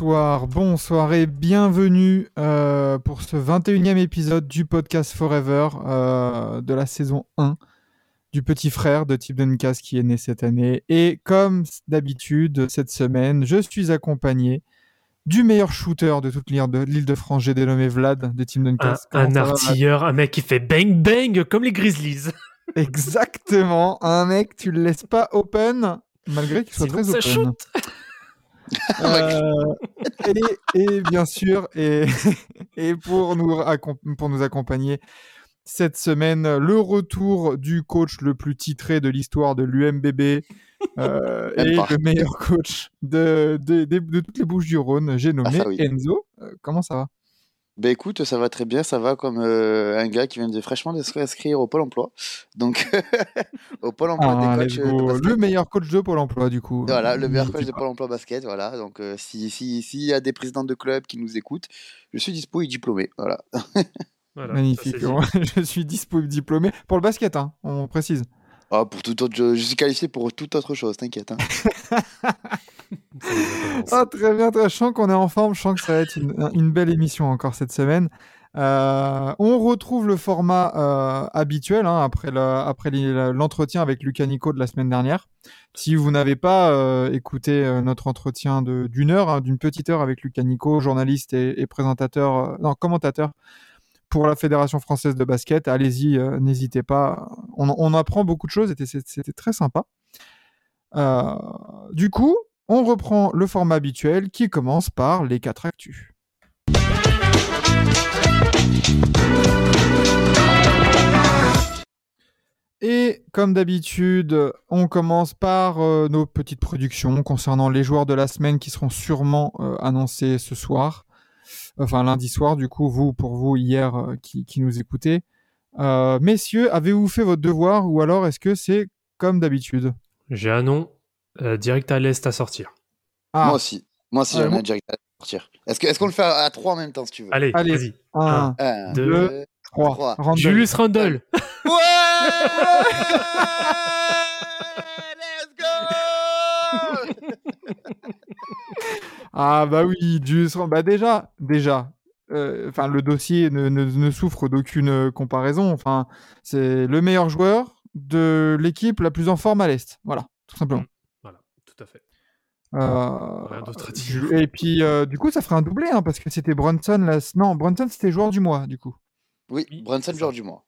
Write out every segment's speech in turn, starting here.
Bonsoir, bonsoir et bienvenue euh, pour ce 21e épisode du podcast Forever euh, de la saison 1 du petit frère de Tip Duncas qui est né cette année. Et comme d'habitude, cette semaine, je suis accompagné du meilleur shooter de toute l'île de, l'île de France, j'ai dénommé Vlad de Team Un, Duncas. un artilleur, un mec qui fait bang bang comme les Grizzlies. Exactement, un mec, tu le laisses pas open, malgré qu'il soit Sinon, très ça open. shoot. Euh, et, et bien sûr, et, et pour, nous, accom- pour nous accompagner cette semaine, le retour du coach le plus titré de l'histoire de l'UMBB euh, et pas. le meilleur coach de, de, de- de toutes les Bouches du Rhône. J'ai nommé ça, oui. Enzo. Euh, comment ça va? Ben écoute, ça va très bien, ça va comme euh, un gars qui vient de fraîchement de s'inscrire au Pôle emploi. Donc, au Pôle emploi Ah, des coachs euh, de go. basket. Le meilleur coach de Pôle emploi, du coup. Voilà, le meilleur coach de. Pôle emploi basket, voilà. Donc, euh, si si- s'il y a des présidents de clubs qui nous écoutent, je suis dispo et diplômé, voilà. Voilà, Magnifique. je suis dispo diplômé pour le basket, hein, on précise. Ah, pour tout autre, je, suis qualifié pour toute autre chose, t'inquiète. hein. Ah, très bien, très. Je sens qu'on est en forme. Je sens que ça va être une, belle émission encore cette semaine. Euh, on retrouve le format euh, habituel hein, après l'entretien avec Lucas Nico de la semaine dernière. Si vous n'avez pas euh, écouté notre entretien de- d'une heure, hein, d'une petite heure avec Lucas Nico, journaliste et, et présentateur, non, commentateur pour la Fédération française de basket, allez-y, euh, n'hésitez pas. On, apprend beaucoup de choses c'était très sympa. Euh, du coup, on reprend le format habituel qui commence par les quatre actus. Et comme d'habitude, on commence par euh, nos petites productions concernant les joueurs de la semaine qui seront sûrement annoncés ce soir, enfin lundi soir, du coup, vous, pour vous, hier, euh, qui, qui nous écoutez. Euh, messieurs, avez-vous fait votre devoir ou alors est-ce que c'est comme d'habitude? J'ai un nom euh, direct à l'est à sortir. Ah, Moi aussi. Moi aussi, Ouais, j'aimerais moi- direct à sortir. Est-ce que- est-ce qu'on le fait à, à trois en même temps, si tu veux? Allez, Allez. vas-y. un, Un, deux, deux, trois, trois. Randall. Julius Randle. Ouais Ah bah oui, Julius Randle. Bah déjà, déjà, euh, enfin le dossier ne, ne- ne souffre d'aucune euh, comparaison. Enfin, c'est le meilleur joueur de l'équipe la plus en forme à l'est. Voilà, tout simplement. Voilà, tout à fait. Euh, Rien d'autre à dire. Et puis euh, du coup, ça ferait un doublé hein, parce que c'était Brunson. Là... Non, Brunson c'était joueur du mois du coup. Oui, Brunson, joueur du mois.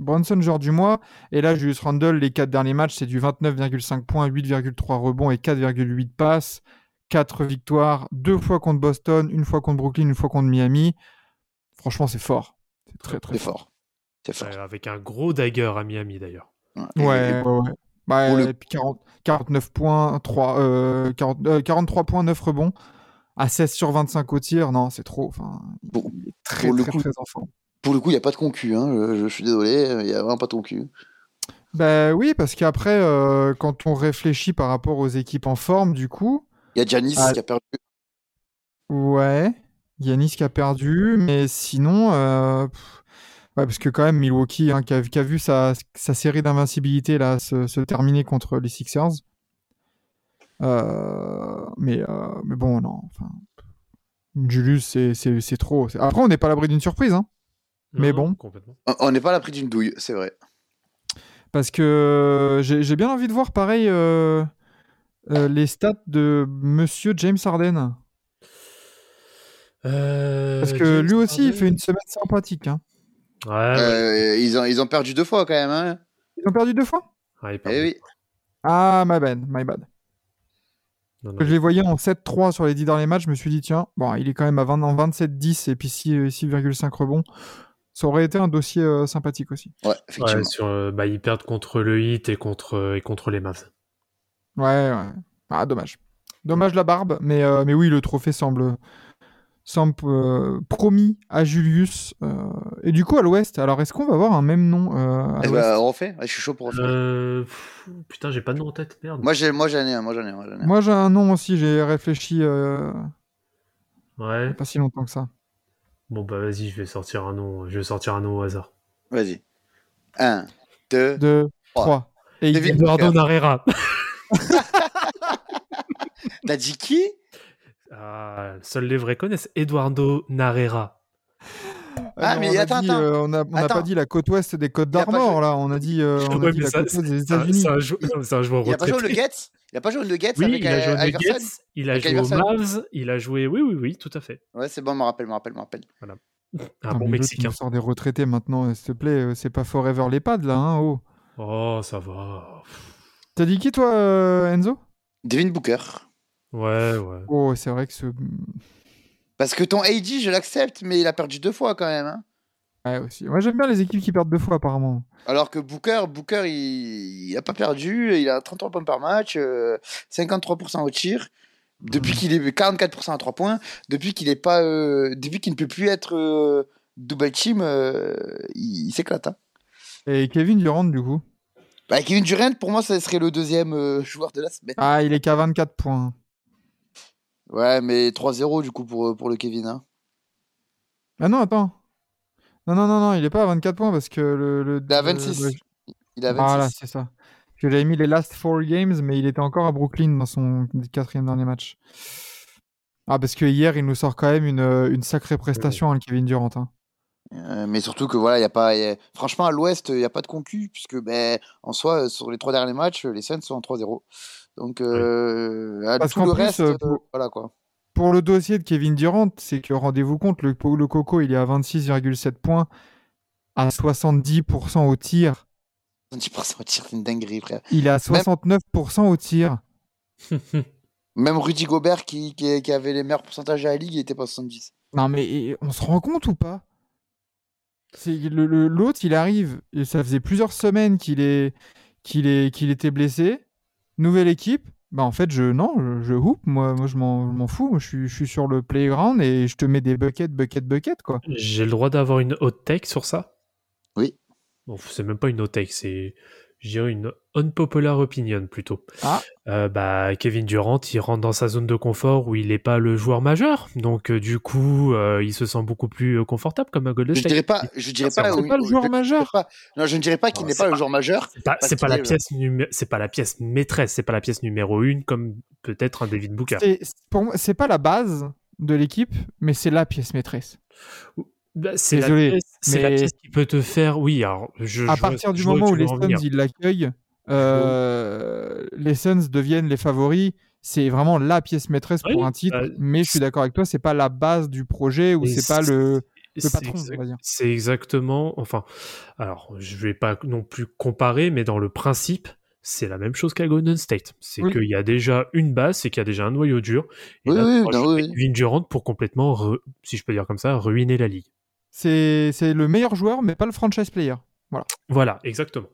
Brunson joueur du mois. Et là, Julius Randle, les quatre derniers matchs, c'est du 29,5 points, 8,3 rebonds et 4,8 passes. 4 victoires, deux fois contre Boston, une fois contre Brooklyn, une fois contre Miami. Franchement, c'est fort. C'est très très fort. fort. C'est fort. Ouais, avec un gros dagger à Miami d'ailleurs. Ouais, et- Ouais, ouais, ouais. Bah, Pour le- Et puis 40 49 points, 3, euh, 40 euh, 43 points, 9 rebonds. À 16 sur 25 au tir, non, c'est trop. Enfin, Pour- il est très, très, coup- très en forme. Pour le coup, il n'y a pas de concu. Hein. Je, je suis désolé, il n'y a vraiment pas de concu. Bah oui, parce qu'après, euh, quand on réfléchit par rapport aux équipes en forme, du coup, Il y a Giannis Ah. qui a perdu. Ouais, Yanis qui a perdu, mais sinon, euh, pff, ouais, parce que quand même Milwaukee, hein, qui, a, qui a vu sa, sa série d'invincibilité là se, se terminer contre les Sixers. Euh, mais, euh, mais bon, non, enfin, Julius, c'est- c'est c'est trop. Après, on n'est pas à l'abri d'une surprise, hein, Mais Non, bon. Complètement. On- n'est pas à l'abri d'une douille, c'est vrai. parce que j'ai j'ai bien envie de voir pareil euh, euh, les stats de Monsieur James Harden, Euh, parce que James lui aussi, il fait une semaine sympathique. hein. Ouais, ouais. Euh, ils, ont, ils ont perdu deux fois quand même. Hein. Ils ont perdu deux fois? Eh perd. oui. Ah, my bad, my bad. Non, non. Je les voyais en 7-3 sur les 10 derniers matchs, je me suis dit, tiens, bon, il est quand même à 20, en 27-10 et puis 6 6,5 rebonds. Ça aurait été un dossier euh, sympathique aussi. Ouais, Ouais, effectivement. sur, euh, bah, ils perdent contre le Heat et contre, et contre les Mavs. Ouais, ouais. Ah, dommage. Dommage la barbe, mais, euh, mais oui, le trophée semble, semble euh, promis à Julius. euh, et du coup, à l'ouest, alors est-ce qu'on va avoir un même nom euh, à Eh l'ouest? ben, on refait. Ouais, je suis chaud pour refaire. Euh, pff, putain, j'ai pas de nom en tête, merde. Moi, j'ai, moi, j'en ai un. Moi, j'en ai un. Moi, ai j'ai un nom aussi, j'ai réfléchi euh, Ouais. pas si longtemps que ça. Bon bah vas-y, je vais sortir un nom. Je vais sortir un nom au hasard. Vas-y. Un, deux. 2, Trois. 3. Et David il- Eduardo Booker. Narera. T'as dit qui? Ah, seuls les vrais connaissent. Eduardo Narera. Ah, non, mais on a attends, dit, attends. euh, on a- on n'a pas dit la côte ouest des Côtes a d'Armor, joué. là. On a dit, euh, on a Ouais, dit la ça, côte ouest des c'est un- États-Unis. c'est un, jou- un joueur Il a pas joué retraité. Nuggets Il a pas joué aux Nuggets Oui, avec il a joué euh, aux Iverson Nuggets, il a Avec joué aux Iverson Mavs, il a joué. Oui, oui, oui, tout à fait. Ouais, c'est bon, me rappelle, me rappelle, me rappelle. Un Non, bon l'autre, il Mexicain. sort des retraités maintenant, euh, s'il te plaît. euh, C'est pas Forever les pads, là. Hein, oh. Oh, ça va. T'as dit qui, toi, euh, Enzo? Devin Booker. Ouais, ouais. Oh, c'est vrai que ce. Parce que ton AD, je l'accepte, mais il a perdu deux fois quand même. hein. Ouais, aussi. Moi, j'aime bien les équipes qui perdent deux fois, apparemment. Alors que Booker, Booker, il... il a pas perdu, il a 33 points par match, euh, 53% au tir. Depuis qu'il est 44% à 3 points, depuis qu'il est pas, euh, depuis qu'il ne peut plus être euh, double team, euh, il, il s'éclate. hein. Et Kevin Durant, du coup? Bah, Kevin Durant, pour moi, ça serait le deuxième euh, joueur de la semaine. Ah, il est qu'à 24 points. Ouais, mais 3-0 du coup pour, pour le Kevin. hein. Ah non, attends. Non, non, non, non, il est pas à 24 points parce que le. le Il est à le- 26. le- Il a 26. Voilà, c'est ça. Que J'avais mis les last four games, mais il était encore à Brooklyn dans son quatrième dernier match. Ah, parce que hier, il nous sort quand même une, euh, une sacrée prestation, hein, le Kevin Durant. hein. Euh, mais surtout que voilà, il y a pas, y a- franchement à l'Ouest, il n'y a pas de concu puisque ben en soi euh, sur les trois derniers matchs, les Suns sont en 3-0. Donc euh, à Parce tout le plus, reste, pour- voilà quoi. Pour le dossier de Kevin Durant, c'est que rendez-vous compte, le, le Coco, il est à 26,7 points, à 70% au tir. 10% au tir, c'est une dinguerie frère. Il est à 69% au tir. Même Rudy Gobert qui, qui, qui avait les meilleurs pourcentages à la ligue, il était pas à 70. Non, mais on se rend compte ou pas? L'autre, il arrive, et ça faisait plusieurs semaines qu'il est, qu'il est, qu'il était blessé. Nouvelle équipe. Bah en fait, je non, je, je hoop. Moi, moi je m'en je m'en fous. Moi, je, suis, je suis sur le playground et je te mets des buckets, buckets, buckets, quoi. J'ai le droit d'avoir une hot take sur ça? Oui. Bon, c'est même pas une hot take, c'est, je dirais, une unpopular opinion plutôt. Ah. Euh, bah, Kevin Durant, il rentre dans sa zone de confort où il n'est pas le joueur majeur. Donc, euh, du coup, euh, il se sent beaucoup plus confortable comme un Golden Je State. dirais pas, je dirais pas, pas le je- joueur je- majeur. pas- non, je ne dirais pas qu'il n'est pas le joueur majeur. C'est pas, c'est pas la pièce c'est pas la pièce maîtresse, c'est pas la pièce numéro une comme peut-être un David Booker. C'est- c'est- Pour moi, c'est pas la base de l'équipe, mais c'est la pièce maîtresse. Bah, c'est la, pièce, c'est la mais- pièce qui peut te faire. Oui, alors je. à je vois- partir du moment où les Suns ils l'accueillent, euh, les Suns deviennent les favoris. C'est vraiment la pièce maîtresse pour un titre. bah, mais je suis d'accord avec toi, c'est pas la base du projet ou c'est pas le, C'est exactement. Enfin, alors, je vais pas non plus comparer, mais dans le principe, c'est la même chose qu'à Golden State. C'est Oui. qu'il y a déjà une base, c'est qu'il y a déjà un noyau dur. Et Oui, là, oui, Durant pour complètement, re- si je peux dire comme ça, ruiner la ligue. C'est le meilleur joueur, mais pas le franchise player. Voilà, exactement.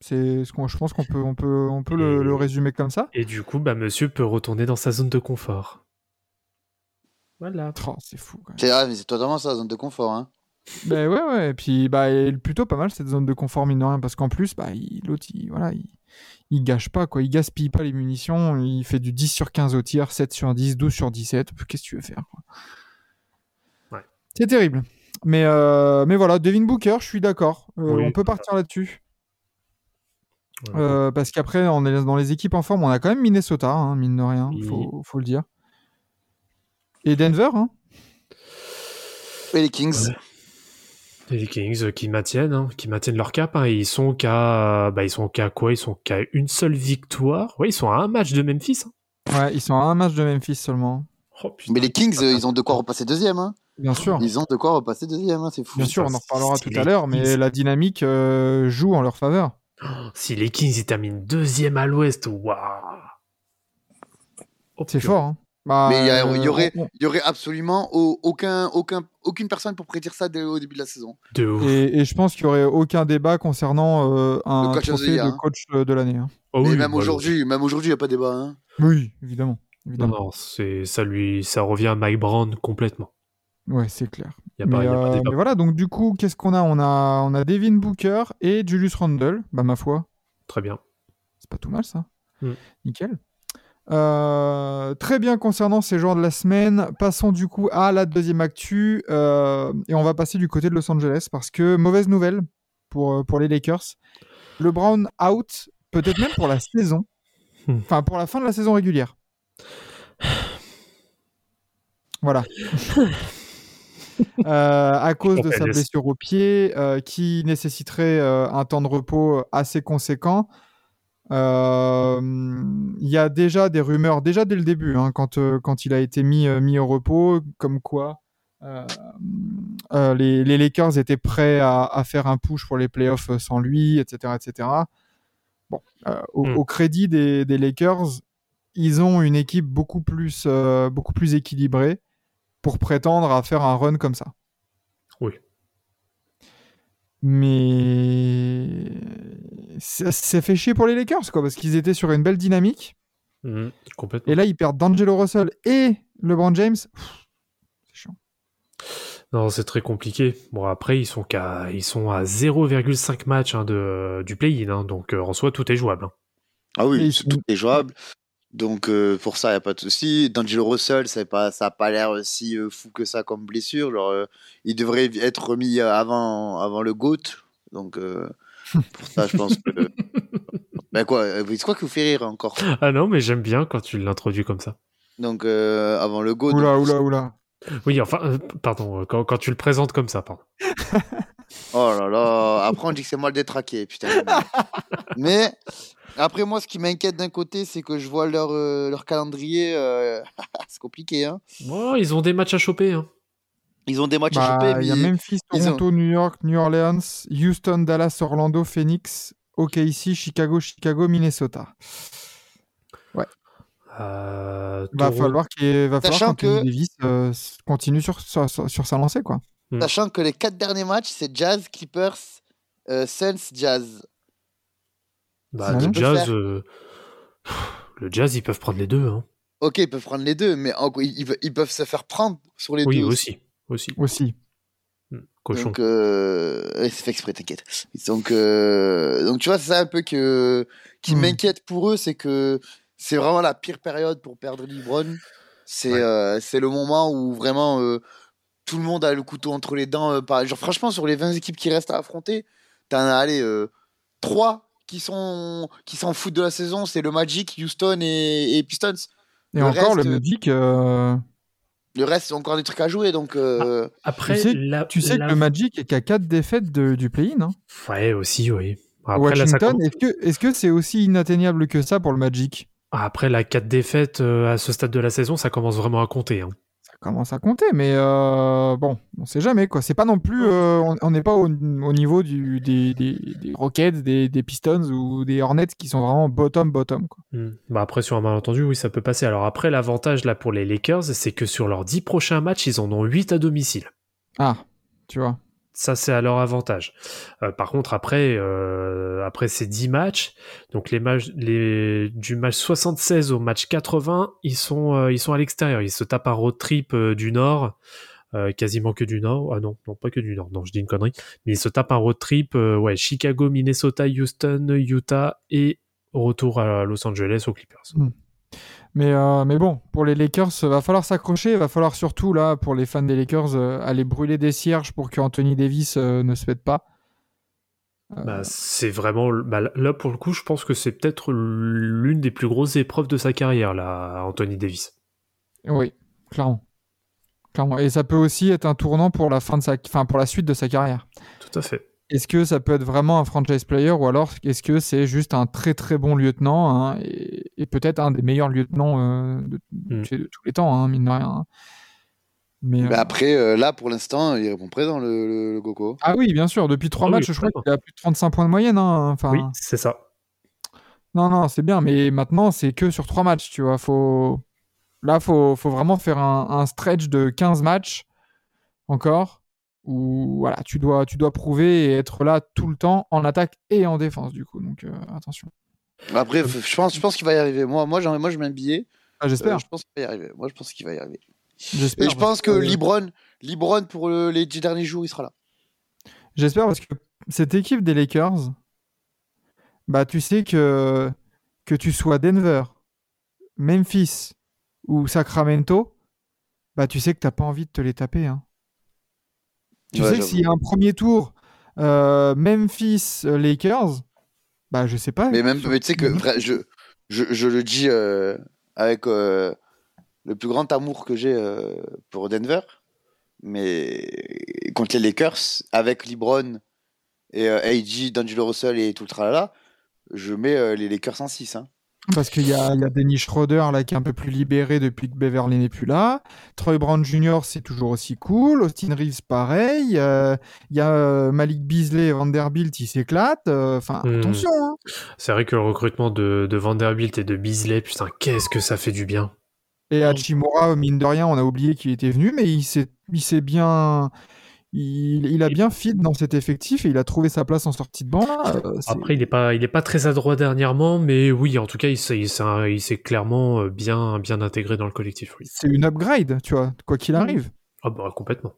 C'est ce qu'on, je pense qu'on peut, on peut, on peut le, résumer comme ça. Et du coup, bah, monsieur peut retourner dans sa zone de confort. Voilà. Oh, c'est fou. C'est ah, mais c'est totalement la zone de confort. Hein. Ben ouais, ouais. Et puis, bah, plutôt pas mal cette zone de confort, mine de rien, parce qu'en plus, bah, il- l'autre, il, voilà, il, il gâche pas, quoi. Il gaspille pas les munitions. Il fait du 10 sur 15 au tir, 7 sur 10, 12 sur 17. Qu'est-ce que tu veux faire, quoi? Ouais. C'est terrible. Mais, euh, mais voilà, Devin Booker, je suis d'accord. Euh, Oui, on peut partir là-dessus. Euh, parce qu'après, on est dans les équipes en forme. On a quand même Minnesota, hein, mine de rien. Oui. Faut, faut le dire. Et Denver, hein. Et les Kings. Ouais. Et les Kings qui maintiennent, hein, qui maintiennent leur cap. hein. Ils sont qu'à, bah, ils sont qu'à quoi? Ils sont qu'à une seule victoire. Ouais, ils sont à un match de Memphis. hein. Ouais, ils sont à un match de Memphis seulement. Oh, putain. Mais les Kings, ils ont de quoi repasser deuxième. Hein. Bien sûr. Ils ont de quoi repasser deuxième, hein, c'est fou. Bien sûr, on en reparlera c'est tout à l'heure, mais la dynamique euh, joue en leur faveur. Si les Kings ils terminent deuxième à l'Ouest, waouh. Oh, C'est fort. Hein. Bah, Mais il y, aurait, y absolument au- aucun, aucun, aucune personne pour prédire ça dès, au début de la saison. De ouf. et, et je pense qu'il n'y aurait aucun débat concernant euh, un Le coach trophée de hein. coach euh, de l'année. hein. Oh Mais oui, même aujourd'hui, même aujourd'hui, il n'y a pas débat. Hein. Oui, évidemment. Non, évidemment. non, c'est ça lui, ça revient à Mike Brown complètement. Ouais, c'est clair. Il y a pas, mais, y a pas euh, mais voilà, donc du coup, qu'est-ce qu'on a? On, a on a Devin Booker et Julius Randle. Bah, ma foi, Très bien. c'est pas tout mal ça. Mm. Nickel. Euh, très bien concernant ces joueurs de la semaine. Passons du coup à la deuxième actu. euh, et on va passer du côté de Los Angeles parce que mauvaise nouvelle pour, pour les Lakers. Le Brown out, peut-être même pour la saison. Hmm. Enfin, pour la fin de la saison régulière. Voilà. Euh, à cause de sa blessure au pied, euh, qui nécessiterait euh, un temps de repos assez conséquent. Euh, Il y a déjà des rumeurs, déjà dès le début, hein, quand, euh, quand il a été mis, euh, mis au repos, comme quoi les, les Lakers étaient prêts à, à faire un push pour les playoffs sans lui, etc. etc. Bon, euh, au, Mm. au crédit des, des Lakers, ils ont une équipe beaucoup plus, beaucoup plus équilibrée pour prétendre à faire un run comme ça. Oui. Mais ça, fait chier pour les Lakers, quoi, parce qu'ils étaient sur une belle dynamique. Mhm, complètement. Et là, ils perdent D'Angelo Russell et LeBron James. C'est chiant. Non, c'est très compliqué. Bon, après, ils sont, qu'à, ils sont à 0,5 matchs hein, de, du play-in, hein, donc euh, en soi, tout est jouable. hein. Ah oui, tout est jouable. Donc euh, pour ça, il n'y a pas de souci. D'Angelo Russell, pas, ça n'a pas l'air si euh, fou que ça comme blessure. Genre, euh, il devrait être remis avant, avant le GOAT. Donc euh, pour ça, je pense que... Ben quoi, c'est quoi qui vous fait rire encore? Ah non, mais j'aime bien quand tu l'introduis comme ça. Donc euh, avant le GOAT. Oula, oula, oula. Oui, enfin, euh, pardon, quand, quand tu le présentes comme ça, pardon. Oh là là, après on dit que c'est moi le détraqué, putain. Mais après moi, ce qui m'inquiète d'un côté, c'est que je vois leur, euh, leur calendrier, euh, c'est compliqué. Hein. Oh, ils ont des matchs à choper. Hein. Ils ont des matchs à Bah, choper, Il y a Memphis, ont- Toronto, New York, New Orleans, Houston, Dallas, Orlando, Phoenix, OKC, Chicago, Chicago, Minnesota. Euh, Va falloir qu'il va falloir que- Davis euh, continue sur, sur, sa lancée, quoi. sachant que les quatre derniers matchs, c'est Jazz, Clippers, euh, Suns, Jazz. Bah, le jazz, euh, le jazz, ils peuvent prendre les deux. Hein. Ok, ils peuvent prendre les deux, mais en- ils, peuvent se faire prendre sur les Oui, deux. aussi, aussi. Aussi. Hmm, Cochon. Donc, euh... ouais, c'est fait exprès, t'inquiète. Donc, euh... donc, tu vois, c'est ça un peu que... qui Hmm. m'inquiète pour eux, c'est que c'est vraiment la pire période pour perdre LeBron. C'est Ouais. euh, c'est le moment où vraiment euh, tout le monde a le couteau entre les dents. euh, par... Genre, franchement, sur les 20 équipes qui restent à affronter, t'en as allé euh, 3 qui sont qui s'en foutent de la saison. C'est le Magic, Houston et, et Pistons. Et Le encore, reste, le Magic, euh, Le reste, c'est encore des trucs à jouer. Donc, euh, Après, tu sais- la- tu sais la- que le Magic est qu'à 4 défaites de- du play-in. hein. Ouais, aussi, oui. Après, là, ça Washington, est-ce que est-ce que c'est aussi inatteignable que ça pour le Magic? Après la 4 défaites euh, à ce stade de la saison, ça commence vraiment à compter. hein. Ça commence à compter, mais euh, bon, on sait jamais quoi. C'est pas non plus, euh, on n'est pas au, au niveau du, des, des, des Rockets, des, des Pistons ou des Hornets qui sont vraiment bottom bottom. Quoi. Hmm. Bah après, sur un malentendu, oui, ça peut passer. Alors après, l'avantage là pour les Lakers, c'est que sur leurs 10 prochains matchs, ils en ont 8 à domicile. Ah, tu vois. Ça, c'est à leur avantage. Euh, par contre, après, euh, ces 10 matchs, donc les matchs, du match 76 au match 80, ils sont, euh, ils sont à l'extérieur. Ils se tapent un road trip du Nord, quasiment que du Nord. Ah non, non, pas que du Nord. Non, je dis une connerie. Mais ils se tapent un road trip, ouais, Chicago, Minnesota, Houston, Utah et retour à Los Angeles aux Clippers. Mais, euh, mais bon, pour les Lakers, va falloir s'accrocher. Va falloir surtout, là, pour les fans des Lakers, euh, aller brûler des cierges pour que Anthony Davis euh, ne se pète pas. Bah, c'est vraiment bah, là pour le coup, je pense que c'est peut-être l'une des plus grosses épreuves de sa carrière là, Anthony Davis. Oui, clairement. clairement. Et ça peut aussi être un tournant pour la fin de sa, enfin, pour la suite de sa carrière. Tout à fait. Est-ce que ça peut être vraiment un franchise player ou alors est-ce que c'est juste un très très bon lieutenant hein, et, et peut-être un des meilleurs lieutenants euh, de, Mm. de tous les temps, hein, mine de rien. hein. Mais, mais euh, après, euh, là, pour l'instant, il répond présent, le, le, le Goku. Ah oui, bien sûr, depuis trois Ah oui, matchs, je crois qu'il a plus de 35 points de moyenne. hein, Oui, c'est ça. Non, non, c'est bien, mais maintenant, c'est que sur trois matchs, tu vois. Faut... Là, faut, faut vraiment faire un, un stretch de 15 matchs encore, où voilà, tu dois, tu dois prouver et être là tout le temps, en attaque et en défense, du coup. Donc, euh, attention. Après, je pense, je pense qu'il va y arriver. Moi, moi, moi je mets un billet. Ah, J'espère. Euh, je pense qu'il va y arriver. Moi, je pense qu'il va y arriver. J'espère. Et je pense que parce Libron, Libron pour le- les dix derniers jours, il sera là. J'espère parce que cette équipe des Lakers, bah tu sais que que tu sois Denver, Memphis ou Sacramento, bah tu sais que t'as pas envie de te les taper. hein. Tu Ouais, sais que s'il y a un premier tour euh, Memphis euh, Lakers, bah je sais pas. Mais même, tu sais que je, je, je le dis euh, avec euh, le plus grand amour que j'ai pour Denver, mais contre les Lakers, avec LeBron et AG, D'Angelo Russell et tout le tralala, je mets les Lakers en 6. Hein. Parce qu'il y a, y a Dennis Schroeder là qui est un peu plus libéré depuis que Beverly n'est plus là. Troy Brown Jr. c'est toujours aussi cool. Austin Reeves pareil. Euh, Il y a euh, Malik Beasley et Vanderbilt il s'éclate. Euh, Enfin Hmm. attention. hein. C'est vrai que le recrutement de, de Vanderbilt et de Beasley, putain, qu'est-ce que ça fait du bien. Et Hachimura mine de rien on a oublié qu'il était venu mais il s'est il s'est bien il, il a bien fit dans cet effectif et il a trouvé sa place en sortie de banc. Euh, Après, il n'est pas, il est pas très adroit dernièrement, mais oui, en tout cas, il s'est, il s'est- clairement euh, bien, bien intégré dans le collectif. Oui. c'est une upgrade tu vois quoi qu'il arrive. Ah bah complètement.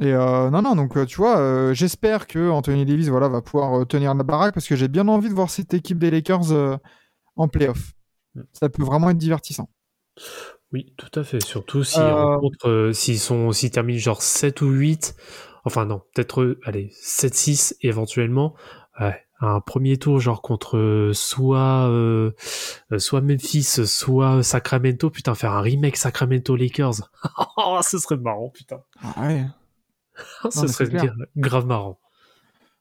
Et euh, non, non, donc tu vois, euh, j'espère que Anthony Davis voilà, va pouvoir tenir la baraque parce que j'ai bien envie de voir cette équipe des Lakers en playoff. Mm. Ça peut vraiment être divertissant. Oui, tout à fait. Surtout s'ils Euh, euh, s'ils sont, s'ils terminent genre 7 ou 8. Enfin, non, peut-être, euh, allez, 7-6 éventuellement. Ouais, un premier tour, genre contre euh, soit, euh, euh, soit Memphis, soit Sacramento. Putain, faire un remake Sacramento Lakers. Oh, ce serait marrant, putain. Ah ouais. Ce serait grave marrant.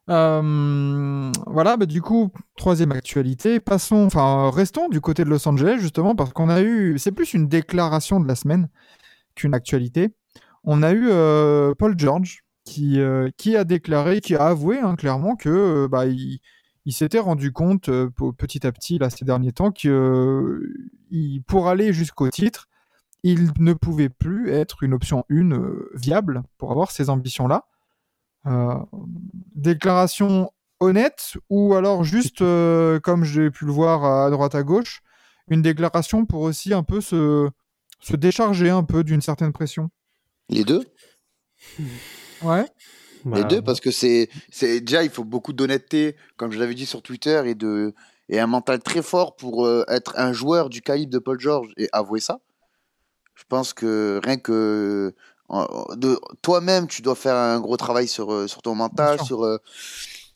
Euh, voilà, bah, du coup, troisième actualité. Passons, restons du côté de Los Angeles justement parce qu'on a eu, c'est plus une déclaration de la semaine qu'une actualité. On a eu euh, Paul George qui, euh, qui a déclaré, qui a avoué hein, clairement que bah, il, s'était rendu compte pe- petit à petit là ces derniers temps que euh, il- pour aller jusqu'au titre, il ne pouvait plus être une option 1 euh, viable pour avoir ces ambitions là. Euh, déclaration honnête ou alors juste, euh, comme j'ai pu le voir à droite à gauche, une déclaration pour aussi un peu se, se décharger un peu d'une certaine pression? Les deux Ouais. Les Bah, deux, parce que c'est, c'est déjà, il faut beaucoup d'honnêteté, comme je l'avais dit sur Twitter, et, de, et un mental très fort pour euh, être un joueur du calibre de Paul George et avouer ça. Je pense que rien que euh, de toi-même, tu dois faire un gros travail sur, euh, sur ton mental, sur, euh,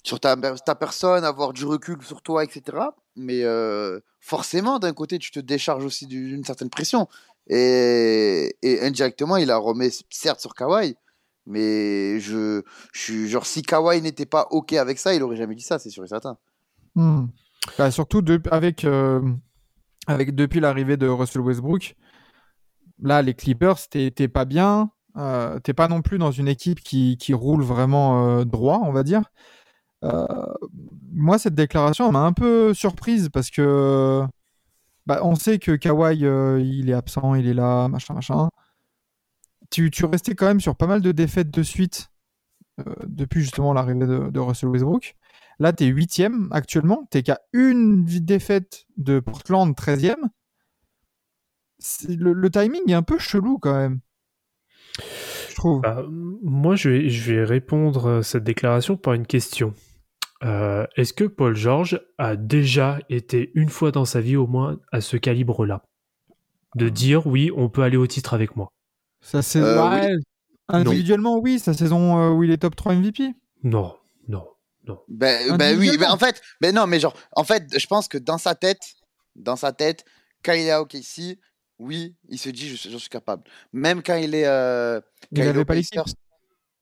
sur ta, ta personne, avoir du recul sur toi, etc. Mais euh, forcément, d'un côté, tu te décharges aussi d'une certaine pression. Et, et indirectement, il a remis, certes, sur Kawhi, mais je, je suis genre, si Kawhi n'était pas OK avec ça, il aurait jamais dit ça, c'est sûr et certain. Hmm. Bah, surtout de- avec, euh, avec depuis l'arrivée de Russell Westbrook, là les Clippers, t'es pas bien, euh, t'es pas non plus dans une équipe qui, roule vraiment euh, droit, on va dire. Euh, moi, cette déclaration m'a un peu surprise parce que bah, on sait que Kawhi il est absent, il est là, machin, machin. Tu, restais quand même sur pas mal de défaites de suite depuis justement l'arrivée de, de Russell Westbrook. Là, tu es huitième actuellement. Tu qu'à une défaite de Portland, 13e. C'est- Le, le timing est un peu chelou quand même. Je trouve. Bah, moi, je vais, je vais répondre à cette déclaration par une question. Euh, Est-ce que Paul George a déjà été une fois dans sa vie au moins à ce calibre-là? De dire oui, on peut aller au titre avec moi Ça, c'est... Euh, ouais, Individuellement, oui. Sa saison euh, où il est top 3 MVP. Non, non, non. Ben, ben oui, ben en fait, ben non, mais genre, en fait, je pense que dans sa tête, dans sa tête, quand il est à OKC, oui, il se dit, je, suis- j'en suis capable. Même quand il est, euh, quand il est. Pacers,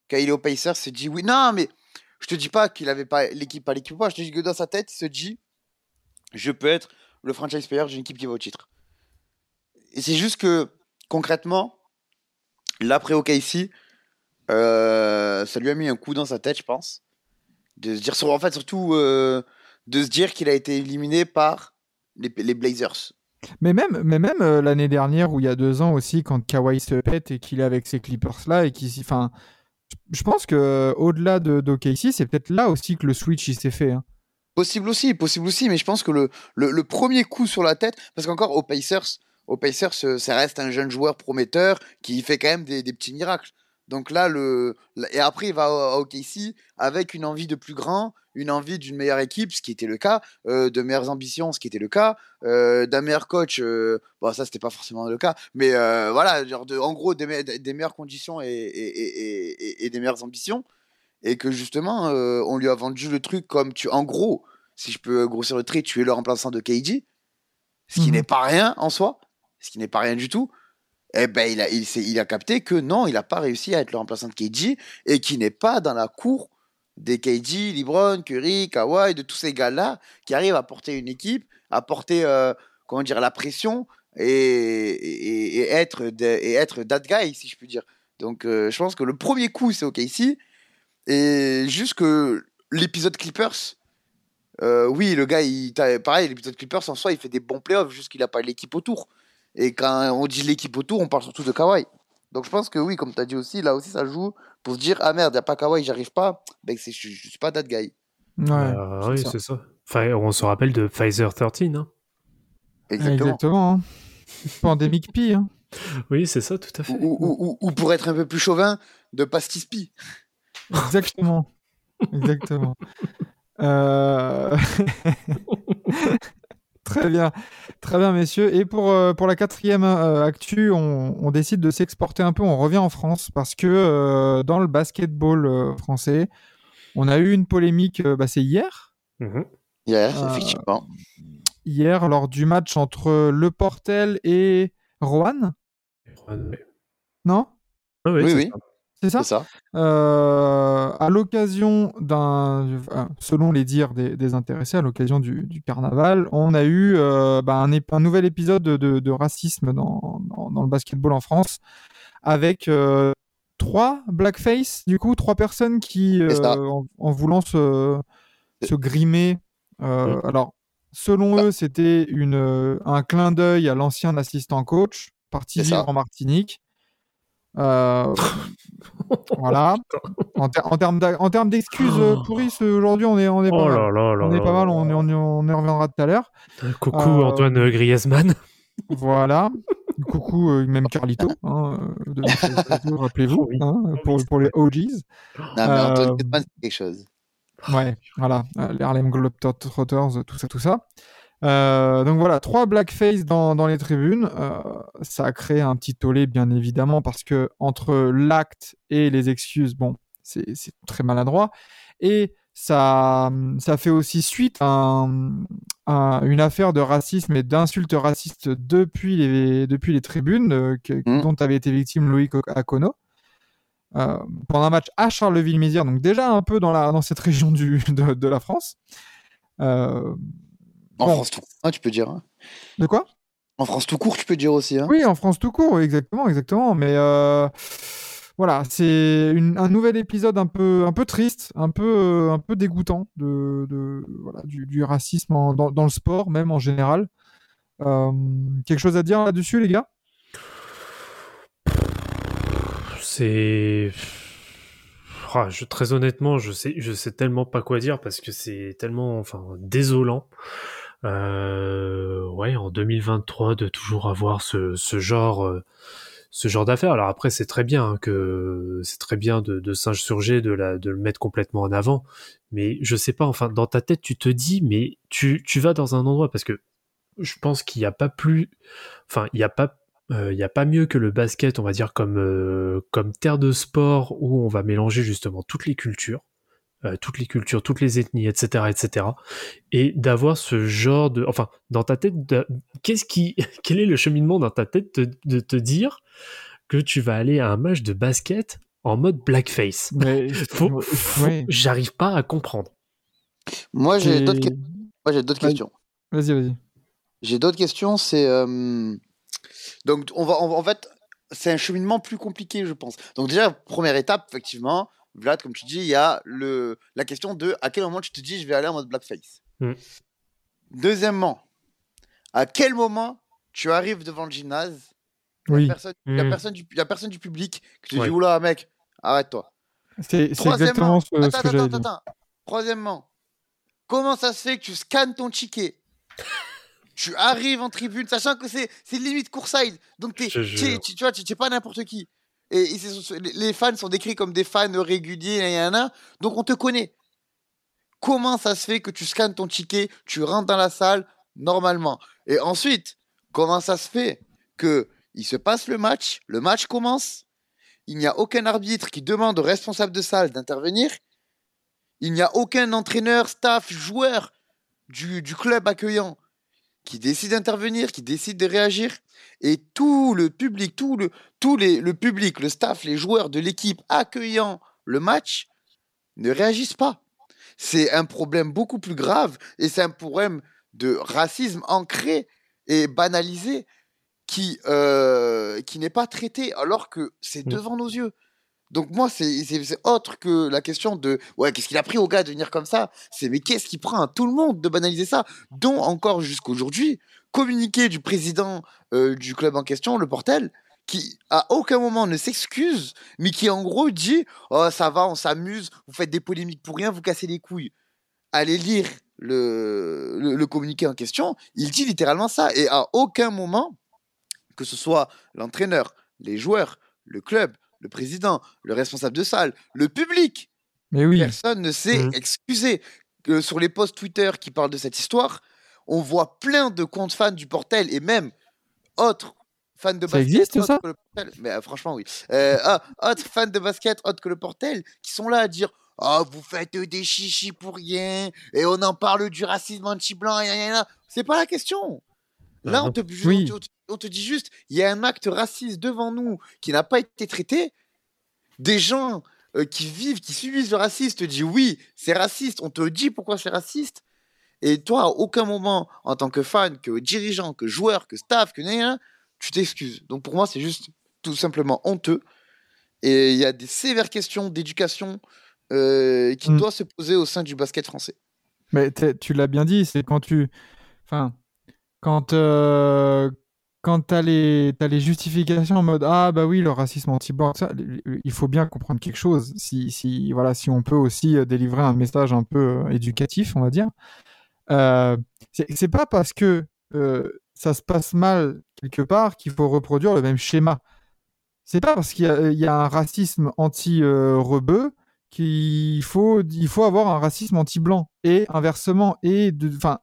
quand il est au Pacers, il se dit, oui, non, mais je te dis pas qu'il avait pas l'équipe, pas l'équipe, ou pas, je te dis que dans sa tête, il se dit, je peux être le franchise player d'une équipe qui va au titre. Et c'est juste que, concrètement, l'après OKC, euh, ça lui a mis un coup dans sa tête, je pense. De se dire, en fait, surtout, euh, de se dire qu'il a été éliminé par les, les Blazers. Mais même, mais même euh, l'année dernière, ou il y a deux ans aussi, quand Kawhi se pète et qu'il est avec ces Clippers-là, et qu'il s'y- enfin, je- pense que euh, au-delà de d'OKC, c'est peut-être là aussi que le switch s'est fait. hein. Possible aussi, possible aussi, mais je pense que le, le, premier coup sur la tête, parce qu'encore aux Pacers, aux Pacers, ce- ça reste un jeune joueur prometteur qui fait quand même des, des petits miracles. Donc là, le... et après, il va au- à OKC avec une envie de plus grand, une envie d'une meilleure équipe, ce qui était le cas, euh, de meilleures ambitions, ce qui était le cas, euh, d'un meilleur coach, euh, bon, ça, c'était pas forcément le cas, mais euh, voilà, genre de, en gros, des, me- des meilleures conditions et, et- et- et- et des meilleures ambitions. Et que justement, on lui a vendu le truc comme tu. En gros, si je peux grossir le trait, tu es le remplaçant de KD, ce qui Mhm. n'est pas rien en soi, ce qui n'est pas rien du tout. Eh ben, il a, il, a capté que non, il n'a pas réussi à être le remplaçant de KD et qui n'est pas dans la cour des KD, LeBron, Curry, Kawhi, de tous ces gars-là qui arrivent à porter une équipe, à porter, euh, comment dire, la pression et, être, de- et être that guy, si je puis dire. Donc, euh, je pense que le premier coup, c'est OKC. Et juste que l'épisode Clippers, euh, oui, le gars, il, pareil, l'épisode Clippers, en soi, il fait des bons playoffs, juste qu'il n'a pas l'équipe autour. Et quand on dit l'équipe autour, on parle surtout de Kawhi. Donc je pense que oui, comme tu as dit aussi, là aussi, ça joue pour se dire, ah merde, il n'y a pas Kawhi, j'arrive pas. Ben, c'est, je, je suis pas that guy. Ouais, Euh, c'est oui, ça. c'est ça. Enfin, on se rappelle de Pfizer 13. Hein. Exactement. Exactement. hein. Pandemic P. hein. Oui, c'est ça, tout à fait. ou- ou- ou- ou pour être un peu plus chauvin, de Pastis P. Exactement. Exactement. Euh, Très bien. Très bien, messieurs. Et pour, euh, pour la quatrième euh, actu, on, on décide de s'exporter un peu. On revient en France parce que euh, dans le basketball euh, français, on a eu une polémique, euh, bah, c'est hier, Mhm. Hier, Euh, effectivement. hier lors du match entre Le Portel et Roanne, non? Ah oui, oui. C'est ça. Euh, à l'occasion d'un, enfin, selon les dires des, des intéressés, à l'occasion du, du carnaval, on a eu euh, bah, un, nouvel épisode de, de- de racisme dans, dans- dans le basketball en France, avec euh, trois blackface, du coup, trois personnes qui, euh, en, en voulant se, se grimer, euh, alors, selon Bah. eux, c'était une, euh, un clin d'œil à l'ancien assistant coach, parti vivre en Martinique. Euh, voilà. En, ter- en termes d'a- en termes d'excuses euh, pourries, ce- aujourd'hui, on est, on est pas Oh mal. là là On est pas mal, on, y- on, on y reviendra tout à l'heure. Coucou Euh, Antoine Griezmann. Voilà. Coucou, euh, même Carlito. hein, euh, Rappelez-vous, hein, pour, pour les OGs. Non, mais Antoine Euh, Griezmann, c'est quelque chose. Ouais, voilà. euh, les Harlem Globetrotters, tout ça, tout ça. Euh, donc voilà, trois blackface dans, dans les tribunes. Euh, ça a créé un petit tollé, bien évidemment, parce que entre l'acte et les excuses, bon, c'est très maladroit. Et ça, ça fait aussi suite à, un- à une affaire de racisme et d'insultes racistes depuis les, depuis les tribunes, euh, que- Mm. dont avait été victime Loïc Akono. Pendant un match à Charleville-Mézières, donc déjà un peu dans, la, dans cette région du, de, de la France. Euh, En bon. France tout court, hein, tu peux dire. hein. de quoi? En France tout court, tu peux dire aussi. hein. Oui, en France tout court, exactement, exactement. Mais euh, voilà, c'est un nouvel épisode un peu, un peu triste, un peu, un peu dégoûtant de, de- voilà, du, du racisme en- dans, dans le sport, même en général. Euh, quelque chose à dire là-dessus, les gars? C'est. Ah, je, très honnêtement, je sais, je sais tellement pas quoi dire parce que c'est tellement, enfin, désolant. Euh, ouais, en 2023, de toujours avoir ce, genre, euh, ce genre d'affaires. Alors après, c'est très bien hein, que c'est très bien de, de s'insurger, de, de le mettre complètement en avant. Mais je sais pas, enfin, dans ta tête, tu te dis, mais tu, tu vas dans un endroit parce que je pense qu'il n'y a pas plus, enfin, il n'y a pas il n'y a pas mieux que le basket, on va dire, comme, euh, comme terre de sport où on va mélanger justement toutes les cultures, euh, toutes les cultures, toutes les ethnies, etc., etc. Et d'avoir ce genre de, enfin, dans ta tête, de- qu'est-ce qui, quel est le cheminement dans ta tête de, de te dire que tu vas aller à un match de basket en mode blackface? Mais, Faut- faut- ouais. J'arrive pas à comprendre. Moi, j'ai d'autres que- moi, j'ai d'autres Vas-y. questions. Vas-y, vas-y. J'ai d'autres questions. C'est euh, donc on va, on va- en fait, c'est un cheminement plus compliqué, je pense. Donc déjà, première étape, effectivement, Vlad, comme tu dis, il y a le la question de à quel moment tu te dis je vais aller en mode blackface. Mm. Deuxièmement, à quel moment tu arrives devant le gymnase, Oui, personne, il y a Mm. personne du, personne du public qui te Ouais. dit oula mec, arrête-toi. c'est exactement ce, que attends, attends. Troisièmement, comment ça se fait que tu scannes ton ticket? Tu arrives en tribune, sachant que c'est limite. Donc, tu jure. tu- tu vois, tu n'es pas n'importe qui. Les- fans sont décrits comme des fans réguliers, donc on te connaît. Comment ça se fait que tu scannes ton ticket, tu rentres dans la salle normalement? Et ensuite, comment ça se fait que il se passe le match, le match commence, il n'y a aucun arbitre qui demande au responsable de salle d'intervenir, il n'y a aucun entraîneur, staff, joueur du club accueillant qui décide d'intervenir, qui décide de réagir, et tout le public, tout le, tout les, le public, le staff, les joueurs de l'équipe accueillant le match ne réagissent pas. C'est un problème beaucoup plus grave et c'est un problème de racisme ancré et banalisé qui, euh, qui n'est pas traité alors que c'est Mm. devant nos yeux. Donc moi, c'est autre que la question de ouais, qu'est-ce qu'il a pris au gars de venir comme ça? C'est mais qu'est-ce qui prend à tout le monde de banaliser ça? Dont encore jusqu'aujourd'hui, communiqué du président euh, du club en question, le Portel, qui à aucun moment ne s'excuse, mais qui en gros dit oh ça va, on s'amuse, vous faites des polémiques pour rien, vous cassez les couilles. Allez lire le, le communiqué en question, il dit littéralement ça et à aucun moment que ce soit l'entraîneur, les joueurs, le club, le président, le responsable de salle, le public, Mais oui. personne ne s'est Mhm. excusé. Que sur les posts Twitter qui parlent de cette histoire, on voit plein de comptes fans du Portel et même autres fans de Ça basket. existe, ça que le Portel. Mais euh, franchement, oui. Euh, ah, autres fans de basket, autres que le Portel, qui sont là à dire Ah, vous faites des chichis pour rien, et on en parle du racisme anti-blanc, c'est pas la question. Là, Ah on te, Oui. on te- on te dit juste, il y a un acte raciste devant nous qui n'a pas été traité. Des gens euh, qui vivent, qui subissent le racisme te disent oui, c'est raciste. On te dit pourquoi c'est raciste. Et toi, à aucun moment, en tant que fan, que dirigeant, que joueur, que staff, que gna, tu t'excuses. Donc pour moi, c'est juste tout simplement honteux. Et il y a des sévères questions d'éducation euh, qui Mm. doivent se poser au sein du basket français. Mais tu l'as bien dit, c'est quand tu. Enfin, quand. euh, Quand tu as, t'as les justifications en mode Ah, bah oui, le racisme anti-blanc, il faut bien comprendre quelque chose. Si, si, voilà, si on peut aussi euh, délivrer un message un peu euh, éducatif, on va dire. Euh, c'est pas parce que euh, ça se passe mal quelque part qu'il faut reproduire le même schéma. C'est pas parce qu'il y, a- un racisme anti-rebeu qu'il faut, il faut avoir un racisme anti-blanc. Et inversement. Et enfin,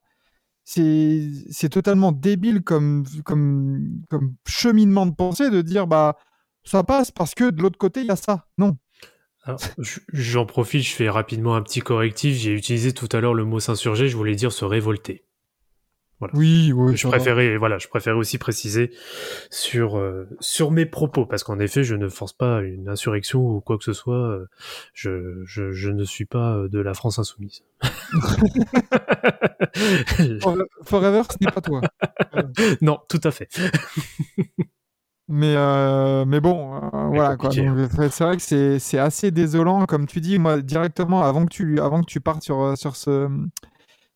c'est totalement débile comme, cheminement de pensée de dire bah ça passe parce que de l'autre côté il y a ça. Non. J'en profite, je fais rapidement un petit correctif. J'ai utilisé tout à l'heure le mot s'insurger, je voulais dire se révolter. Oui, oui. Je préférais, voilà, je préférais aussi préciser sur euh, sur mes propos parce qu'en effet, je ne force pas une insurrection ou quoi que ce soit. euh, Je je, je ne suis pas euh, de la France insoumise. Forever, ce n'est pas toi. non, tout à fait. Mais, euh, mais bon, euh, voilà quoi. Donc, C'est vrai que c'est assez désolant, comme tu dis, moi directement avant que tu avant que tu partes sur sur ce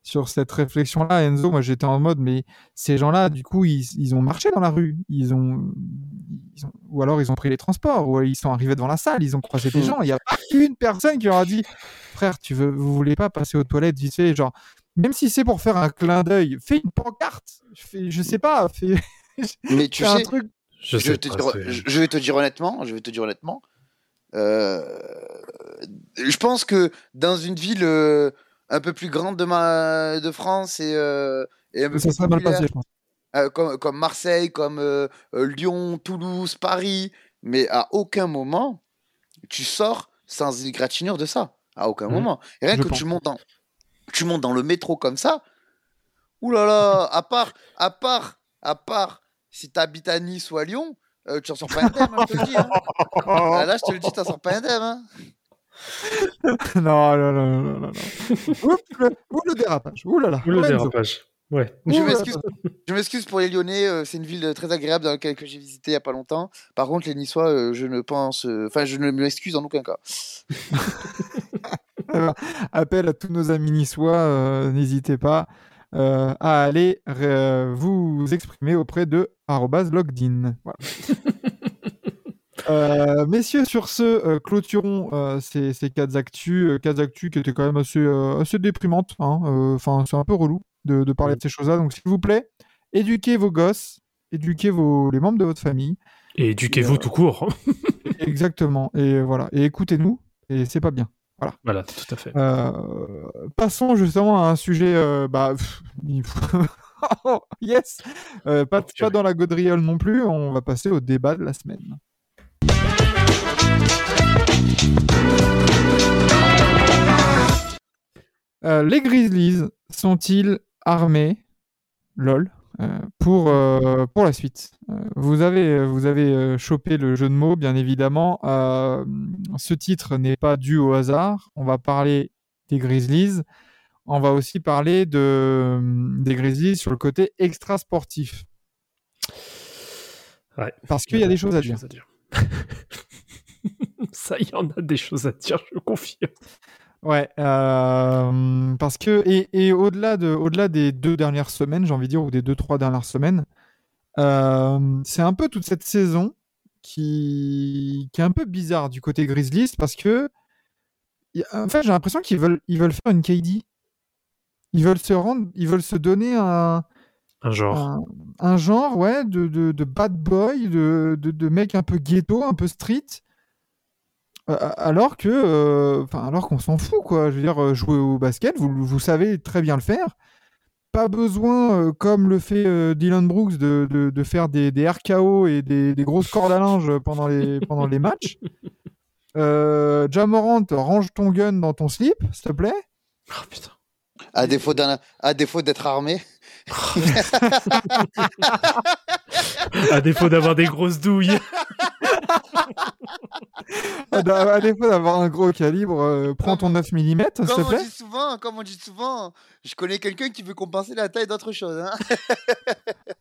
sur cette réflexion-là, Enzo, moi j'étais en mode, mais ces gens-là, du coup, ils, ils ont marché dans la rue, ils ont, ils ont- ou alors ils ont pris les transports, ou ils sont arrivés devant la salle, ils ont croisé des gens. Il n'y a pas une personne qui leur a dit, frère, tu veux, vous voulez pas passer aux toilettes vite fait, genre, même si c'est pour faire un clin d'œil, fais une pancarte, fais, je sais pas, fais, Mais tu fais un sais, truc. Je sais te pas, dire, je vais te dire honnêtement, je vais te dire honnêtement. euh, je pense que dans une ville euh, un peu plus grande de, ma, de France et, euh, et un peu Ça plus serait mal passé, je pense. euh, comme, comme Marseille, comme euh, Lyon, Toulouse, Paris, mais à aucun moment tu sors sans égratignure de ça. À aucun Mhm. moment. Et rien Je que pense. tu montes, dans, tu montes dans le métro comme ça, oulala, à part, à part, à part, si t'habites à Nice ou à Lyon, tu en sors pas indemne, hein, je te le dis. hein. Ah, là, je te le dis, t'en sors pas indemne. Hein. non, non, non, non, non, non. Oups, le, ouh, le dérapage. Ouh là là. Ou le Lorenzo. dérapage. Ouais. Je m'excuse, là. je m'excuse pour les Lyonnais, euh, c'est une ville euh, très agréable dans laquelle que j'ai visité il y a pas longtemps. Par contre, les Niçois, euh, je ne pense, euh, enfin, je ne m'excuse en aucun cas. Appel à tous nos amis niçois, euh, n'hésitez pas euh, à aller euh, vous exprimer auprès de logdin. Voilà. Euh, messieurs, sur ce, euh, clôturons euh, ces, ces quatre actus, quatre actus qui étaient quand même assez, assez déprimantes. hein. Enfin, c'est un peu relou de, de parler de ces choses-là. Donc, s'il vous plaît, éduquez vos gosses, éduquez vos, les membres de votre famille. Et éduquez-vous tout court. Exactement. Et voilà. Et écoutez-nous. Et c'est pas bien. voilà, tout à fait. Passons justement à un sujet. bah, Oh, yes. Euh, pas, pas dans la gaudriole non plus. On va passer au débat de la semaine. Euh, les Grizzlies sont-ils armés, lol, euh, pour, euh, pour la suite Vous avez, vous avez chopé le jeu de mots, bien évidemment. Ce titre n'est pas dû au hasard. On va parler des Grizzlies. On va aussi parler de, des Grizzlies sur le côté extra-sportif. Ouais. Parce qu'il y a des choses à dire. Ça, y en a des choses à dire, je confirme. Ouais, euh, parce que et, au-delà de, au-delà des deux dernières semaines, j'ai envie de dire, ou des deux trois dernières semaines, euh, c'est un peu toute cette saison qui, est un peu bizarre du côté Grizzlies parce que en fait j'ai l'impression qu'ils veulent ils veulent faire une KD, ils veulent se rendre, ils veulent se donner un Un genre. un, un genre ouais de, de, de bad boy, de, de, de mec un peu ghetto, un peu street. Euh, alors que, euh, enfin, alors qu'on s'en fout, quoi. Je veux dire, euh, jouer au basket, vous, vous savez très bien le faire. Pas besoin, euh, comme le fait euh, Dylan Brooks, de, de, de faire des, des RKO et des, des grosses cordes à linge pendant les, pendant les matchs. Euh, Jamorant, range ton gun dans ton slip, s'il te plaît. Oh putain. À défaut d'un- à défaut d'être armé. À défaut d'avoir des grosses douilles. À, à- à défaut d'avoir un gros calibre, euh, prends ton 9 mm, s'il te Comme on plaît. dit souvent, comme on dit souvent, je connais quelqu'un qui veut compenser la taille d'autre chose. Hein.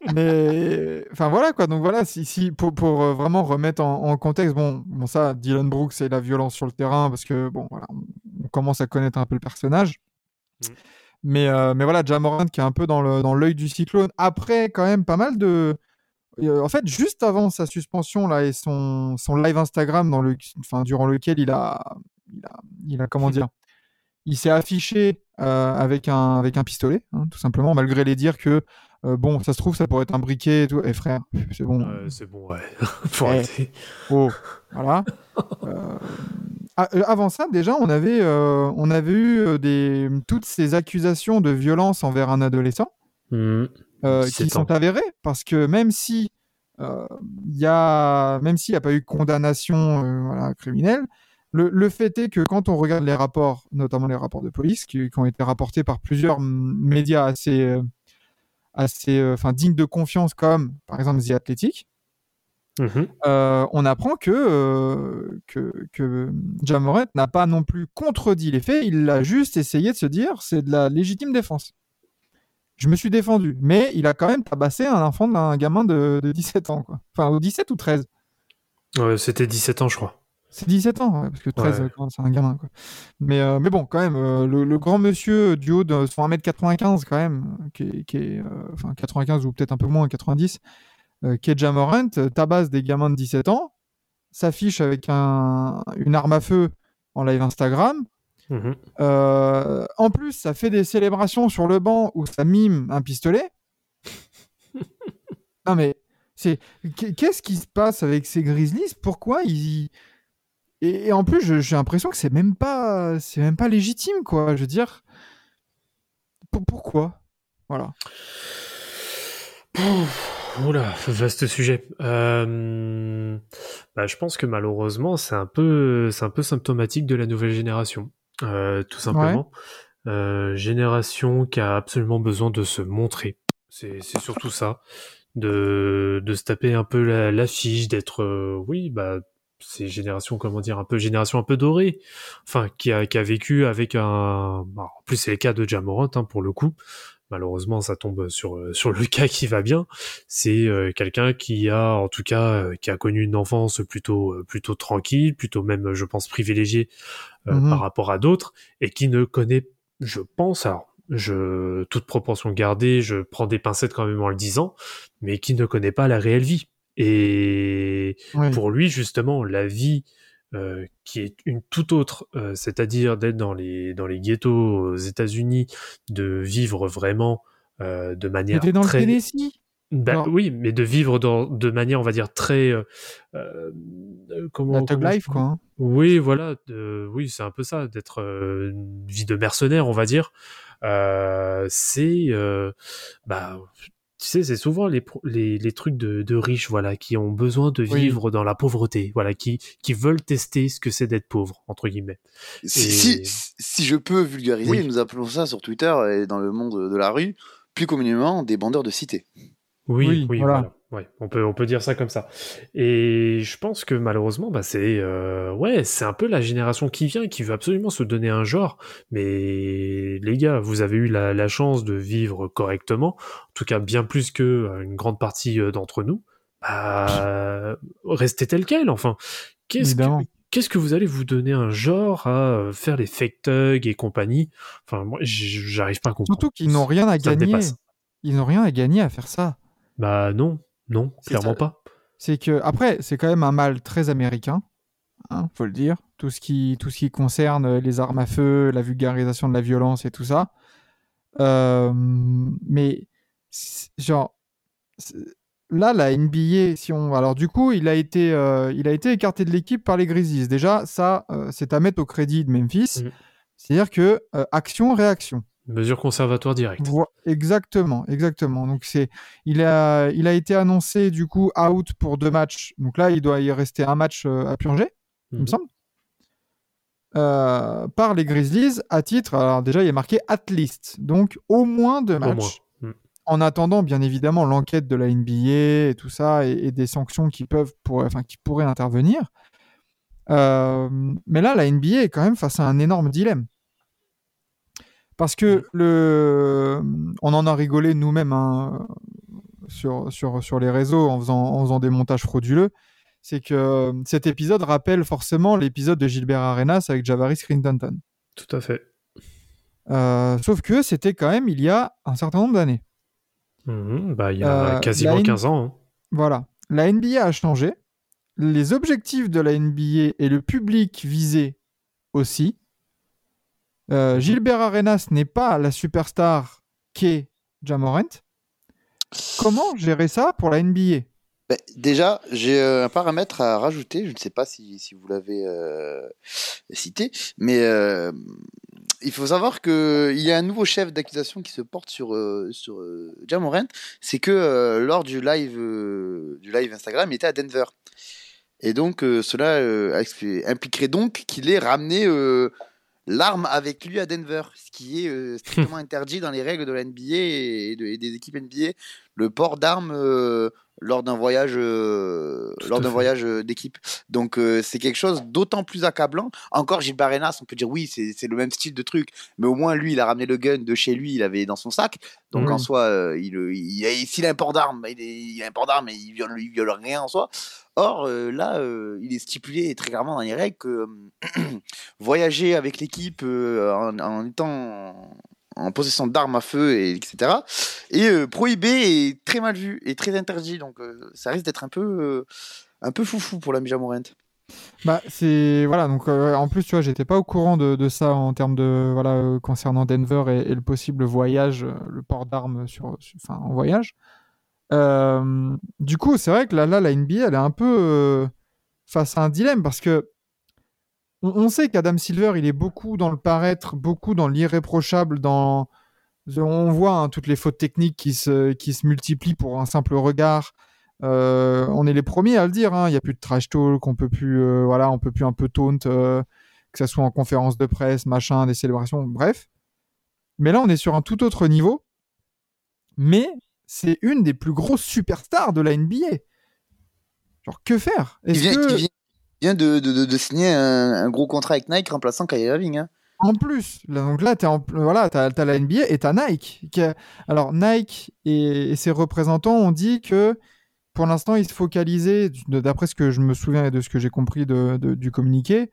Mais enfin voilà quoi. Donc voilà, si, si pour, pour, euh, vraiment remettre en, en contexte, bon, bon ça, Dylan Brooks c'est la violence sur le terrain parce que bon voilà, on, on commence à connaître un peu le personnage. Mm. Mais euh, mais voilà, Jamorant qui est un peu dans l'œil du cyclone. Après quand même pas mal de euh, en fait, juste avant sa suspension là et son, son live Instagram dans le, enfin, durant lequel il a, il a, il a comment dire, il s'est affiché euh, avec un avec un pistolet, hein, tout simplement, malgré les dires que euh, bon, ça se trouve, ça pourrait être un briquet et tout. Et frère, c'est bon. C'est bon, ouais. Faut Eh. arrêter. Oh, voilà. Euh, ah, avant ça, déjà, on avait, on avait eu des, toutes ces accusations de violence envers un adolescent 17 qui sont avérées parce que même si il y a, même s'il n'y a pas eu condamnation voilà, criminelle, le, le fait est que quand on regarde les rapports, notamment les rapports de police qui, qui ont été rapportés par plusieurs médias assez, euh, assez, euh, enfin, dignes de confiance comme par exemple The Athletic, Mhm. euh, on apprend que, euh, que, que Jamorant n'a pas non plus contredit les faits, il a juste essayé de se dire c'est de la légitime défense. Je me suis défendu, mais il a quand même tabassé un enfant d'un gamin de, de 17 ans, quoi. Enfin, ou 17 ou 13. Ouais, C'était 17 ans, je crois. C'est 17 ans, ouais, parce que 13, Ouais. c'est un gamin, quoi. Mais, euh, mais bon, quand même, euh, le, le grand monsieur du haut de son 1m95, quand même, qui est, qui est, euh, enfin, 95 ou peut-être un peu moins, 90, euh, qui est Jamorant, tabasse des gamins de 17 ans, s'affiche avec un, une arme à feu en live Instagram. Euh, en plus, ça fait des célébrations sur le banc où ça mime un pistolet. non mais c'est qu'est-ce qui se passe avec ces Grizzlies? Pourquoi ils et, et en plus, j'ai l'impression que c'est même pas c'est même pas légitime quoi. Je veux dire, Pour- pourquoi? Voilà. Oula, vaste sujet. Euh, bah, je pense que malheureusement, c'est un peu, c'est un peu symptomatique de la nouvelle génération, euh, tout simplement. Euh, génération qui a absolument besoin de se montrer. C'est, surtout ça, de, de se taper un peu la, l'affiche, d'être, oui, bah, c'est génération, comment dire, un peu génération un peu dorée, enfin, qui a, qui a vécu avec un, bah, en plus c'est le cas de Jamorant hein, pour le coup. Malheureusement, ça tombe sur euh, sur le cas qui va bien. C'est euh, quelqu'un qui a, en tout cas, euh, qui a connu une enfance plutôt euh, plutôt tranquille, plutôt même, je pense, privilégiée euh, Mhm. par rapport à d'autres, et qui ne connaît, je pense, alors, je toute proportion gardée, je prends des pincettes quand même en le disant, mais qui ne connaît pas la réelle vie. Et pour lui, justement, la vie euh, qui est une toute autre, euh, c'est-à-dire d'être dans les, dans les ghettos aux États-Unis, de vivre vraiment euh, de manière C'était dans très... le Tennessee? Bah oui, mais de vivre dans, de manière, on va dire, très... euh, euh, comment, La comment- Life, quoi. hein. Oui, voilà, oui, c'est un peu ça, d'être euh, une vie de mercenaire, on va dire. Euh, c'est, euh, bah, tu sais, c'est souvent les, pro- les, les trucs de, de riches, voilà, qui ont besoin de Oui. vivre dans la pauvreté, voilà, qui, qui veulent tester ce que c'est d'être pauvre, entre guillemets. Si, Et- si, si je peux vulgariser, Oui. nous appelons ça sur Twitter et dans le monde de la rue, plus communément des bandeurs de cité. Oui, Oui, oui, voilà. voilà. Ouais, on peut, on peut dire ça comme ça. Et je pense que malheureusement, bah, c'est, euh, ouais, c'est un peu la génération qui vient, qui veut absolument se donner un genre. Mais les gars, vous avez eu la, la chance de vivre correctement, en tout cas bien plus que euh, une grande partie euh, d'entre nous. Bah, restez tel quel. Enfin, qu'est-ce que, qu'est-ce que vous allez vous donner un genre à faire les fake thugs et compagnie? Enfin, moi, j'arrive pas à comprendre. Surtout qu'ils n'ont rien à Ça gagner. Ils n'ont rien à gagner à faire ça. Bah non, non, clairement ça. pas. C'est que après, c'est quand même un mal très américain, hein, faut le dire. Tout ce qui, tout ce qui concerne euh, les armes à feu, la vulgarisation de la violence et tout ça. Euh, mais genre là, la NBA, si on, alors du coup, il a été, euh, il a été écarté de l'équipe par les Grizzlies. Déjà, ça, euh, c'est à mettre au crédit de Memphis. Mhm. C'est-à-dire que action, réaction. Mesure conservatoire directe. Exactement, exactement. Donc c'est, il a, il a été annoncé du coup out pour deux matchs. Donc là, il doit y rester un match euh, à purger, il me Mhm. semble. Euh, par les Grizzlies à titre. Alors déjà, il est marqué at least, donc au moins deux matchs. moins. Mm. En attendant, bien évidemment, l'enquête de la NBA et tout ça et, et des sanctions qui peuvent, pour, enfin, qui pourraient intervenir. Euh, mais là, la NBA est quand même face à un énorme dilemme. Parce que le, on en a rigolé nous-mêmes hein, sur, sur, sur les réseaux en faisant, en faisant des montages frauduleux. C'est que cet épisode rappelle forcément l'épisode de Gilbert Arenas avec Javaris Crintonton. Tout à fait. Euh, sauf que c'était quand même il y a un certain nombre d'années. Mhm, bah, il y a Euh, quasiment la N- 15 ans. hein. Voilà. La NBA a changé. Les objectifs de la NBA et le public visé aussi. Euh, Gilbert Arenas n'est pas la superstar qu'est Jamorant. Comment gérer ça pour la NBA Ben, déjà, j'ai euh, un paramètre à rajouter. Je ne sais pas si, vous l'avez euh, cité, mais il faut savoir que il y a un nouveau chef d'accusation qui se porte sur euh, sur. C'est que lors du live du live Instagram, il était à Denver, et donc cela impliquerait donc qu'il ait ramené l'arme avec lui à Denver, ce qui est euh, strictement interdit dans les règles de la NBA et, de- et des équipes NBA. Le port d'armes euh, lors d'un voyage, euh, lors d'un voyage d'équipe. Donc c'est quelque chose d'autant plus accablant. Encore Gilles Arenas, on peut dire oui, c'est le même style de truc, mais au moins lui, il a ramené le gun de chez lui, il avait dans son sac. Donc en soi, euh, il, il, il- s'il a un port d'armes, il, il a un port d'armes et il viole, il viole rien en soi. Or euh, là, euh, il est stipulé très clairement dans les règles que voyager avec l'équipe euh, en, en étant en possession d'armes à feu, et, etc. Et euh, prohibé et très mal vu et très interdit. Donc ça risque d'être un peu, un peu foufou pour la Mija Morant. Bah, c'est voilà. Donc, en plus, tu vois, j'étais pas au courant de, ça en termes de voilà concernant Denver et, le possible voyage, le port d'armes sur, en voyage. Euh, du coup, c'est vrai que là, là, la NBA, elle est un peu euh, face à un dilemme parce que on, sait qu'Adam Silver, il est beaucoup dans le paraître, beaucoup dans l'irréprochable, dans on voit hein, toutes les fautes techniques qui se, qui se multiplient pour un simple regard. Euh, on est les premiers à le dire. hein, Il n'y a plus de trash talk, on peut plus, euh, voilà, on peut plus un peu taunt, euh, que ça soit en conférence de presse, machin, des célébrations, bref. Mais là, on est sur un tout autre niveau. Mais c'est une des plus grosses superstars de la NBA. Genre, que faire? Est-ce vient, que, de, de, de- de signer un, un gros contrat avec Nike remplaçant Kyrie Irving. Hein. En plus, là, donc là, t'es en, voilà, t'as, t'as la NBA et t'as Nike. qui a- alors, Nike et, et ses représentants ont dit que pour l'instant, ils se focalisaient, d'après ce que je me souviens et de ce que j'ai compris de, de- du communiqué,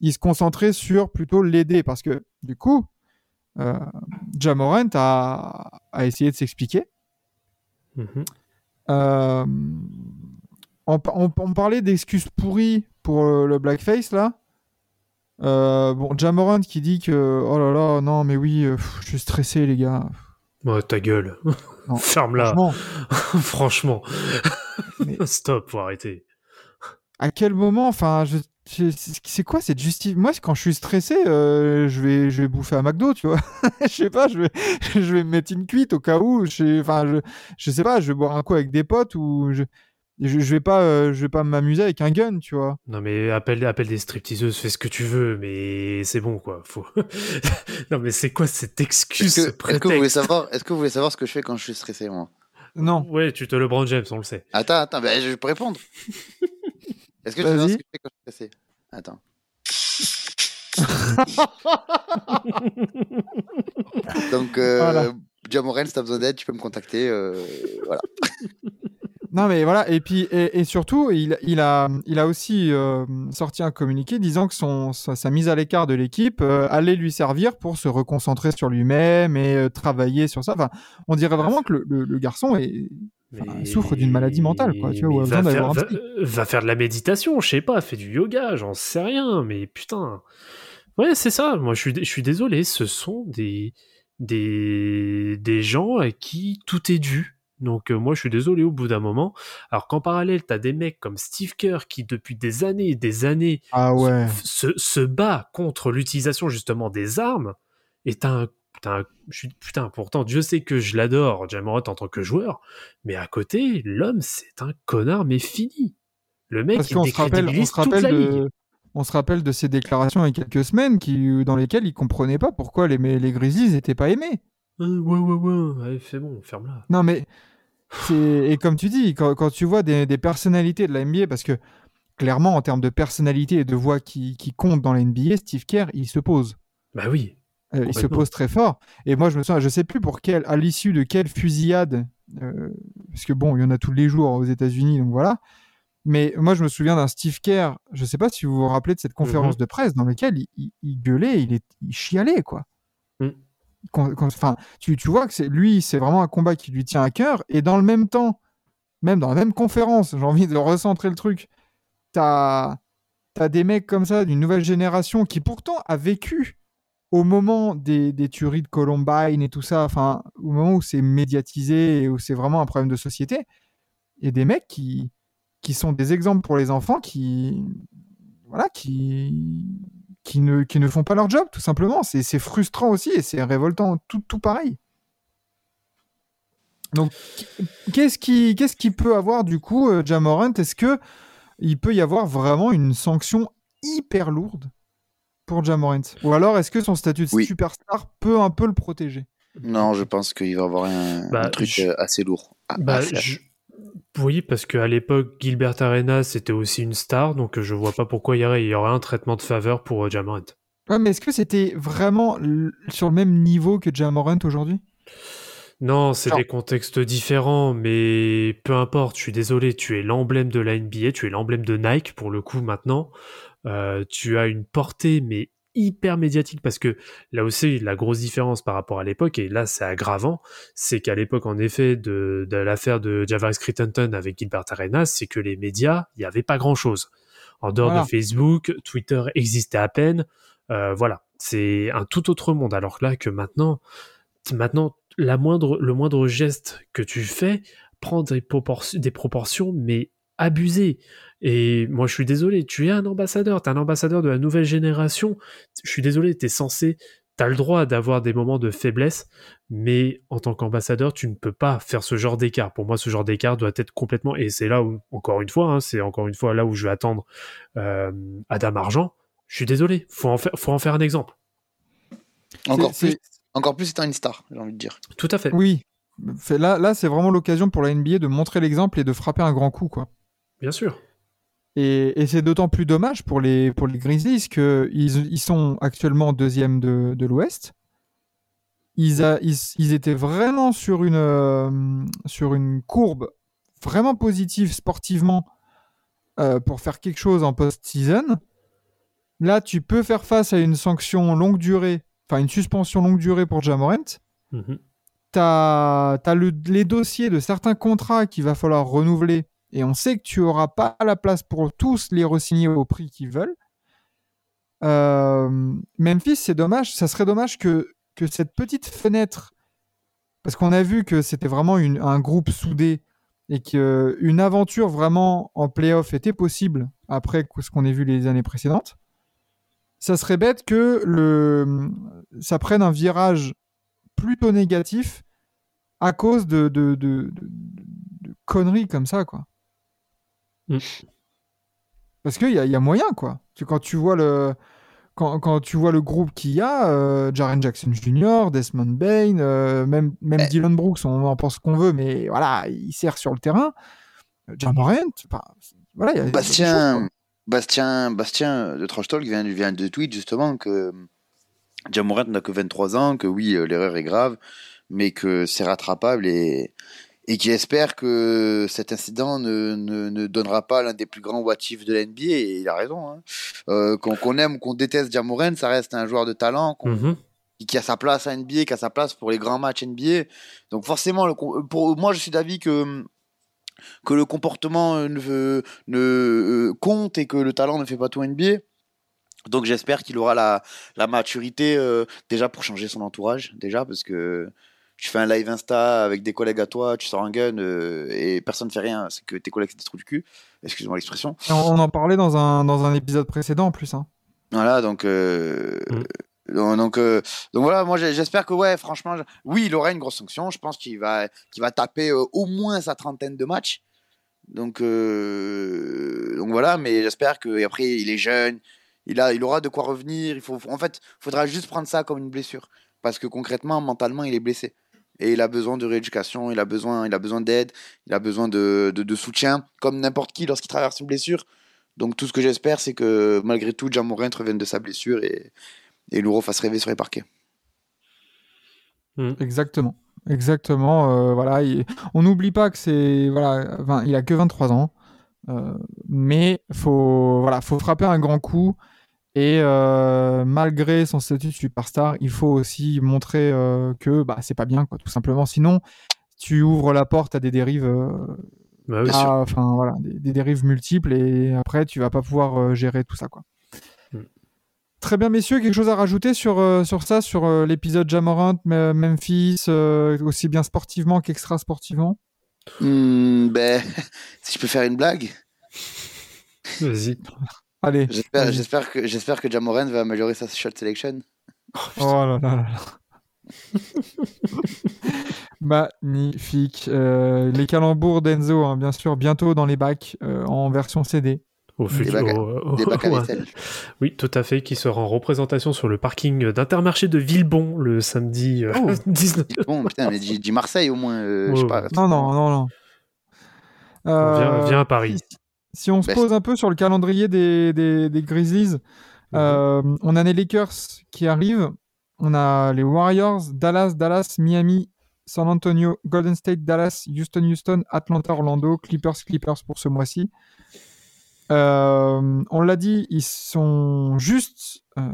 ils se concentraient sur plutôt l'aider parce que, du coup, euh, Ja Morant a, a essayé de s'expliquer. Euh, on, pa- on- on parlait d'excuses pourries pour euh, le blackface là. Euh, bon, Jamorant qui dit que oh là là, non mais oui, pff, je suis stressé les gars. Oh, ta gueule. Non, Ferme-la. Franchement, Franchement. Mais- Stop, faut arrêter. à quel moment, enfin, je- c'est quoi cette justice? Moi, quand je suis stressé, euh, je vais, je vais bouffer à McDo, tu vois. je sais pas, je vais, je vais me mettre une cuite au cas où. Je, enfin, je, je sais pas, je vais boire un coup avec des potes ou je, je, je vais pas, euh, je vais pas m'amuser avec un gun, tu vois. Non mais appelle, appelle des stripteaseuses, fais ce que tu veux, mais c'est bon quoi. Faut... non mais c'est quoi cette excuse, Est-ce ce que, est-ce que vous voulez savoir, est-ce que vous voulez savoir ce que je fais quand je suis stressé, moi? Non. Ouais, tu te le branles James, on le sait. Attends, attends, ben, je peux répondre. Est-ce que tu Vas-y. ce que je fais quand je suis stressé Attends. Donc, euh, Voilà. Jamoran, si t'as besoin d'aide, tu peux me contacter. euh, voilà. Non, mais voilà. Et puis, et, et surtout, il, il a, il a aussi euh, sorti un communiqué disant que son, sa, sa mise à l'écart de l'équipe euh, allait lui servir pour se reconcentrer sur lui-même et euh, travailler sur ça. Enfin, on dirait vraiment que le, le- le garçon est, Enfin, souffre d'une maladie mentale, quoi, tu vois, va, faire, va, faire de la méditation, je sais pas, fais du yoga, j'en sais rien, mais putain. Ouais, c'est ça, moi je suis, je suis désolé, ce sont des, des, des gens à qui tout est dû. Donc euh, moi je suis désolé au bout d'un moment. Alors qu'en parallèle, t'as des mecs comme Steve Kerr qui depuis des années et des années Ah ouais. se, se bat contre l'utilisation justement des armes et t'as un, un- je suis- putain pourtant Dieu sait que je l'adore Jamorot en tant que joueur mais à côté l'homme c'est un connard mais fini le mec Parce il qu'on se rappelle, on se toute rappelle ligue de, on se rappelle de ses déclarations il y a quelques semaines qui, dans lesquelles il comprenait pas pourquoi les, les Grizzlies n'étaient pas aimés. Euh, ouais ouais ouais ouais c'est bon ferme-la Non, mais et comme tu dis, quand, quand tu vois des, des personnalités de la NBA, parce que clairement en termes de personnalité et de voix qui, qui comptent dans la NBA, Steve Kerr, il se pose. bah oui Euh, il se pose très fort. Et moi, je me souviens, je sais plus pour quelle, à l'issue de quelle fusillade, euh, parce que bon, il y en a tous les jours aux États-Unis, donc voilà. Mais moi, je me souviens d'un Steve Kerr. Je sais pas si vous vous rappelez de cette conférence Mhm. de presse dans laquelle il, il- il gueulait, il, est, il chialait, quoi. Quand- quand- Enfin, tu, tu vois que c'est lui, c'est vraiment un combat qui lui tient à cœur. Et dans le même temps, même dans la même conférence, j'ai envie de recentrer le truc. T'as as des mecs comme ça d'une nouvelle génération qui pourtant a vécu au moment des, tueries de Columbine et tout ça, enfin, au moment où c'est médiatisé et où c'est vraiment un problème de société, et des mecs qui, qui sont des exemples pour les enfants qui, voilà, qui, ne, font pas leur job, tout simplement. C'est frustrant aussi et c'est révoltant, tout, tout pareil. Donc, qu'est-ce qui, peut avoir du coup, euh, Jamorant? Est-ce que il peut y avoir vraiment une sanction hyper lourde pour Jamorant Ou alors est-ce que son statut de Oui. superstar peut un peu le protéger? Non, je pense qu'il va y avoir un, Bah, un truc je- euh, assez lourd. à- à bah faire. je- oui parce qu'à l'époque Gilbert Arenas c'était aussi une star donc je vois pas pourquoi il y aurait, il y aurait un traitement de faveur pour euh, Jamorant Ouais, mais est-ce que c'était vraiment sur le même niveau que Jamorant aujourd'hui? Non, c'est des contextes différents, mais peu importe, je suis désolé, tu es l'emblème de la NBA, tu es l'emblème de Nike pour le coup maintenant. Euh, tu as une portée, mais hyper médiatique, parce que là aussi, la grosse différence par rapport à l'époque, et là c'est aggravant, c'est qu'à l'époque, en effet, de, de l'affaire de Javaris Crittenton avec Gilbert Arenas, c'est que les médias, il n'y avait pas grand-chose. En dehors Voilà. de Facebook, Twitter existait à peine. Euh, voilà, c'est un tout autre monde. Alors que là, que maintenant, maintenant la moindre, le moindre geste que tu fais prend des, propor- des proportions, mais abusées. Et moi, je suis désolé, tu es un ambassadeur, tu es un ambassadeur de la nouvelle génération. Je suis désolé, tu es censé, tu as le droit d'avoir des moments de faiblesse, mais en tant qu'ambassadeur, tu ne peux pas faire ce genre d'écart. Pour moi, ce genre d'écart doit être complètement, et c'est là où, encore une fois, hein, c'est encore une fois là où je vais attendre euh, Adam Argent. Je suis désolé, faut en faire, faut en faire un exemple. Encore C'est- plus, encore plus étant une star, j'ai envie de dire. Tout à fait. Oui. Là, là c'est vraiment l'occasion pour la NBA de montrer l'exemple et de frapper un grand coup, quoi. Bien sûr. Et, et c'est d'autant plus dommage pour les, pour les Grizzlies qu'ils ils sont actuellement deuxième de, de l'Ouest. Ils, a- ils, ils étaient vraiment sur une, euh, sur une courbe vraiment positive sportivement euh, pour faire quelque chose en post-season. Là, tu peux faire face à une sanction longue durée, enfin une suspension longue durée pour Jamorant. Mhm. tu as, les dossiers de certains contrats qu'il va falloir renouveler et on sait que tu auras pas la place pour tous les re-signer au prix qu'ils veulent. Euh, Memphis, c'est dommage, ça serait dommage que, que cette petite fenêtre parce qu'on a vu que c'était vraiment un groupe soudé et qu'une aventure vraiment en playoff était possible après ce qu'on a vu les années précédentes, ça serait bête que le, ça prenne un virage plutôt négatif à cause de- de- de conneries comme ça, quoi. Mm. Parce qu'il y a, il y a moyen, quoi. Quand tu vois le, quand, quand tu vois le groupe qu'il y a, euh, Jaren Jackson Jr., Desmond Bain, euh, même, même Eh. Dylan Brooks, on en pense qu'on veut, mais voilà, il sert sur le terrain. Euh, Ja Morant, enfin, voilà, il y a- des choses, Bastien. Bastien, Bastien de Trash Talk vient, vient de tweet justement que Jamorant n'a que 23 ans, que oui, l'erreur est grave, mais que c'est rattrapable et, et qu'il espère que cet incident ne, ne, ne donnera pas l'un des plus grands what if de la NBA. Et il a raison. Hein. Euh, qu'on aime ou qu'on déteste Jamorant, ça reste un joueur de talent Mhm. qui a sa place à NBA, qui a sa place pour les grands matchs NBA. Donc forcément, le, pour moi, je suis d'avis que que le comportement euh, ne, ne euh, compte et que le talent ne fait pas tout NBA. Donc j'espère qu'il aura la, la maturité euh, déjà pour changer son entourage, déjà parce que tu fais un live Insta avec des collègues à toi, tu sors un gun euh, et personne ne fait rien, c'est que tes collègues c'est des trous du cul, excuse-moi l'expression. On, on en parlait dans un, dans un épisode précédent en plus. hein. Voilà, donc euh, Mm. donc donc, euh, donc voilà, moi j'espère que ouais, franchement, oui, il aura une grosse sanction. Je pense qu'il va qu'il va taper euh, au moins sa trentaine de matchs. Donc euh, donc voilà, mais j'espère que après il est jeune, il a il aura de quoi revenir. Il faut en fait, faudra juste prendre ça comme une blessure parce que concrètement, mentalement, il est blessé. Et il a besoin de rééducation, il a besoin, il a besoin d'aide, il a besoin de, soutien, comme n'importe qui lorsqu'il traverse une blessure. Donc tout ce que j'espère, c'est que malgré tout, Jamorant revienne de sa blessure et, et refasse rêver sur les parquets. Exactement. Exactement. euh, voilà, il- on n'oublie pas que c'est voilà, il a que 23 ans, euh, mais faut voilà, faut frapper un grand coup et euh, malgré son statut de superstar, il faut aussi montrer euh, que bah c'est pas bien quoi, tout simplement. Sinon, tu ouvres la porte à des dérives, euh, Bah oui. Bien sûr. à- enfin voilà, des, des dérives multiples et après tu vas pas pouvoir euh, gérer tout ça quoi. Mm. Très bien, messieurs, quelque chose à rajouter sur, euh, sur ça, sur euh, l'épisode Jamorant, Memphis, euh, aussi bien sportivement qu'extra sportivement? Hmm, ben, si je peux faire une blague, Vas-y. Allez. j'espère, que j'espère que Jamorant va améliorer sa shot selection. Oh là là là là. Magnifique. Euh, les calembours d'Enzo, hein, bien sûr, bientôt dans les bacs euh, en version CD. Au futur. bacs à- au- Des bacs à au- vaisselle. Oui, tout à fait, qui sera en représentation sur le parking d'Intermarché de Villebon le samedi euh, Oh. 19. Bon, putain, mais dis, dis Marseille au moins, euh, je sais Ouais, pas. ouais. Non, non, non, non. Viens, Euh, viens à Paris. Si, on se pose un peu sur le calendrier des, des, des Grizzlies, euh, on a les Lakers qui arrivent, on a les Warriors, Dallas, Dallas, Miami, San Antonio, Golden State, Dallas, Houston, Houston, Atlanta, Orlando, Clippers, Clippers pour ce mois-ci. Euh, on l'a dit, ils sont juste euh,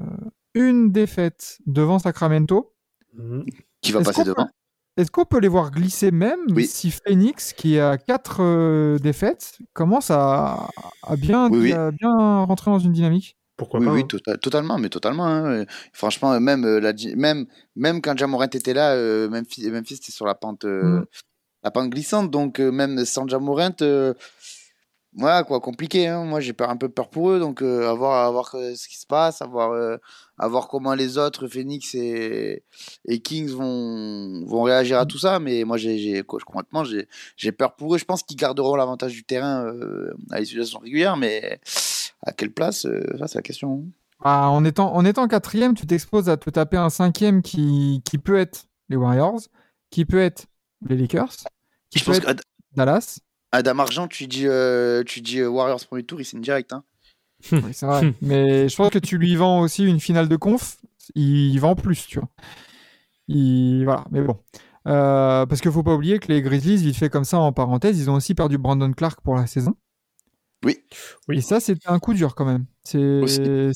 une défaite devant Sacramento. Mhm. Qui va passer devant Est-ce qu'on peut les voir glisser même Oui. si Phoenix, qui a quatre euh, défaites, commence à, à bien, Oui, oui. à bien rentrer dans une dynamique? Pourquoi Oui, pas oui, hein. tota- totalement, mais totalement. hein. Franchement, même, euh, la, même, même quand Jamorant était là, euh, Memphis, Memphis était sur la pente, euh, Mm. la pente glissante. Donc, euh, même sans Jamorant, voilà, quoi, compliqué. hein. Moi, j'ai peur, un peu peur pour eux. Donc, euh, à voir, à voir euh, ce qui se passe, à voir, euh, à voir comment les autres, Phoenix et, et Kings, vont, vont réagir à tout ça. Mais moi, j'ai, j'ai, quoi, concrètement, j'ai, j'ai peur pour eux. Je pense qu'ils garderont l'avantage du terrain euh, à l'issue de la saison régulière. Mais à quelle place euh, Ça, c'est la question. Ah, en, étant, en étant quatrième, tu t'exposes à te taper un cinquième qui, qui peut être les Warriors, qui peut être les Lakers, qui Je peut pense être Dallas. Adam Argent, tu dis, euh, tu dis euh, Warriors premier tour, il signe direct. Hein. Oui, c'est vrai. Mais je pense que tu lui vends aussi une finale de conf. Il vend plus, tu vois. Il... Voilà, mais bon. Euh, parce qu'il faut pas oublier que les Grizzlies, vite fait comme ça en parenthèse, ils ont aussi perdu Brandon Clark pour la saison. Oui. Oui. Et ça, c'était un coup dur quand même. C'est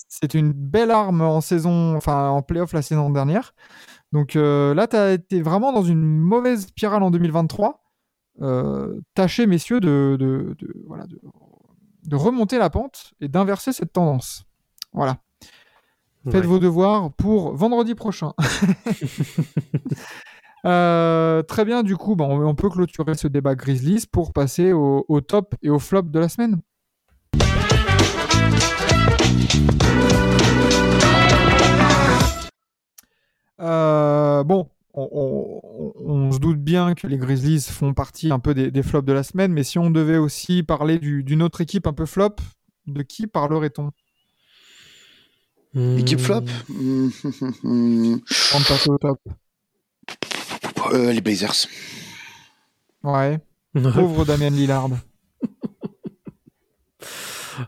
c'est une belle arme en saison, enfin en playoff la saison dernière. Donc euh, là, tu as été vraiment dans une mauvaise spirale en 2023. Euh, tâchez, messieurs, de, de, de- voilà, de, remonter la pente et d'inverser cette tendance. Voilà. Faites Ouais. vos devoirs pour vendredi prochain. Euh, très bien, du coup, bon, on peut clôturer ce débat Grizzlies pour passer au, au top et au flop de la semaine. Euh, bon, on, on- on se doute bien que les Grizzlies font partie un peu des, des flops de la semaine, mais si on devait aussi parler du- d'une autre équipe un peu flop, de qui parlerait-on? Équipe flop? Hmm. Hmm, Avant de passer au top. euh, Les Blazers. Ouais, pauvre Damien Lillard.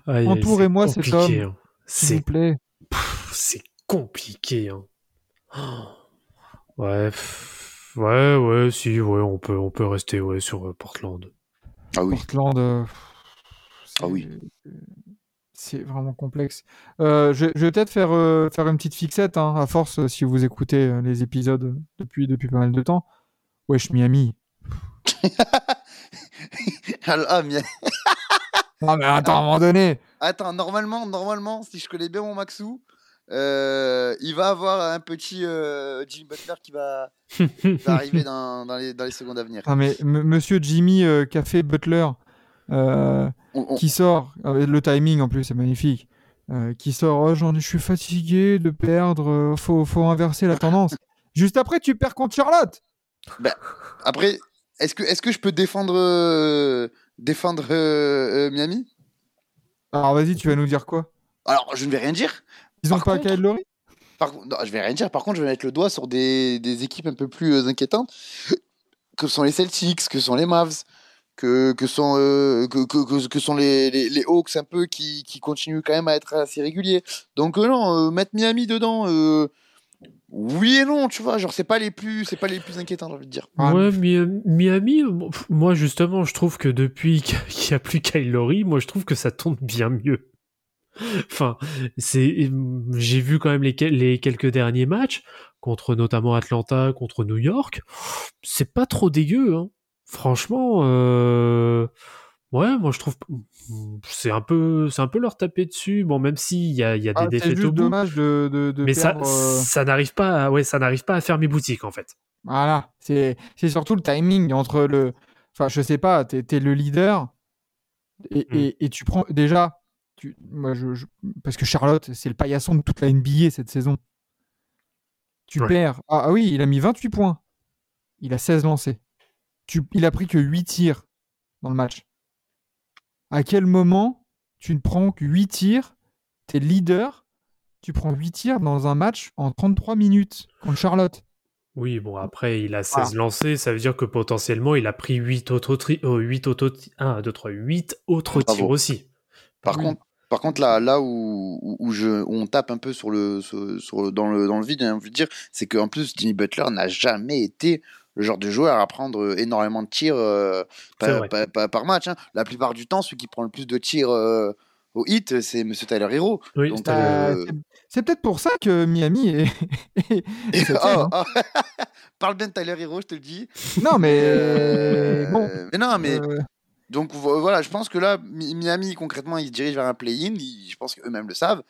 Entourez-moi c'est cet compliqué, homme. hein. S'il vous plaît. c'est compliqué. Hein. Oh. Ouais, pff, ouais, ouais, si, ouais, on peut, on peut rester ouais, sur euh, Portland. Ah oui. Portland. euh, c'est- Ah oui. C'est vraiment complexe. Euh, je, je vais peut-être faire, euh, faire une petite fixette, hein, à force, euh, si vous écoutez euh, les épisodes depuis, depuis pas mal de temps. Wesh, Miami. Ah, mais- Non, mais attends, à un moment donné. Attends, normalement, normalement, si je connais bien mon Maxou, euh, il va avoir un petit euh, Jimmy Butler qui va, arriver dans, dans les, dans les secondes à venir. Non, mais monsieur Jimmy euh, Café Butler, On- on- qui sort, euh, le timing en plus, c'est magnifique, qui sort, oh, j'en je suis fatigué de perdre, faut, faut inverser la tendance. Juste après, tu perds contre Charlotte. Après, est-ce que, je peux défendre, défendre Miami? Alors vas-y, tu vas nous dire quoi? Alors, je ne vais rien dire. Ils ont Par pas contre- Kyle Lowry? Par contre, non, je vais rien dire. Par contre, je vais mettre le doigt sur des, des équipes un peu plus euh, inquiétantes, que sont les Celtics, que sont les Mavs, que, que sont, euh, que, que, que- que sont les, les, les Hawks un peu qui, qui continuent quand même à être assez réguliers. Donc euh, non, euh, mettre Miami dedans, euh, oui et non, tu vois, genre c'est pas les plus, c'est pas les plus inquiétants, j'ai envie de dire. Ah, Ouais, Mi- Miami, moi justement, je trouve que depuis qu'il n'y a plus Kyle Lowry, moi je trouve que ça tourne bien mieux. Enfin, c'est, j'ai vu quand même les, quel- les quelques derniers matchs contre notamment Atlanta, contre New York. C'est pas trop dégueu, hein. Franchement, euh, ouais, moi je trouve, c'est un peu, c'est un peu leur taper dessus. Bon, même s'il y a, y a des Ah, défaites au bout, dommage de, de, de mais perdre. euh, ça n'arrive pas, à, ouais, ça n'arrive pas à faire mes boutiques en fait. Voilà, c'est c'est surtout le timing entre le. Enfin, je sais pas, t'es es le leader et, Mm. et, et tu prends déjà. Tu... Moi, je, je- Parce que Charlotte, c'est le paillasson de toute la NBA cette saison. Tu Ouais. perds. Ah, ah oui, il a mis 28 points. Il a 16 lancés. Tu... Il a pris que 8 tirs dans le match. À quel moment tu ne prends que 8 tirs T'es leader. Tu prends 8 tirs dans un match en 33 minutes contre Charlotte? Oui, bon, après, il a 16 lancés, ça veut dire que potentiellement, il a pris 8 autres, tri- euh, 8 autres, 1, 2, 3, 8 autres Bravo. tirs aussi. Par Oui. contre, par contre là, là où, où, je, où on tape un peu sur le, sur, sur- dans le, dans le vide, j'ai envie de dire, c'est qu'en plus Jimmy Butler n'a jamais été le genre de joueur à prendre énormément de tirs euh, par, vrai. par- par- par match. hein. La plupart du temps, celui qui prend le plus de tirs euh, au hit, c'est Monsieur Tyler Hero. Oui, c'est- Euh, c'est- peut-être pour ça que Miami est. Oh, hein. oh. Parle bien de Tyler Hero, je te le dis. Non, mais Euh, bon. mais non, mais euh, Donc vo- voilà, je pense que là, Mi- Miami, concrètement, ils se dirigent vers un play-in. Je pense qu'eux-mêmes le savent.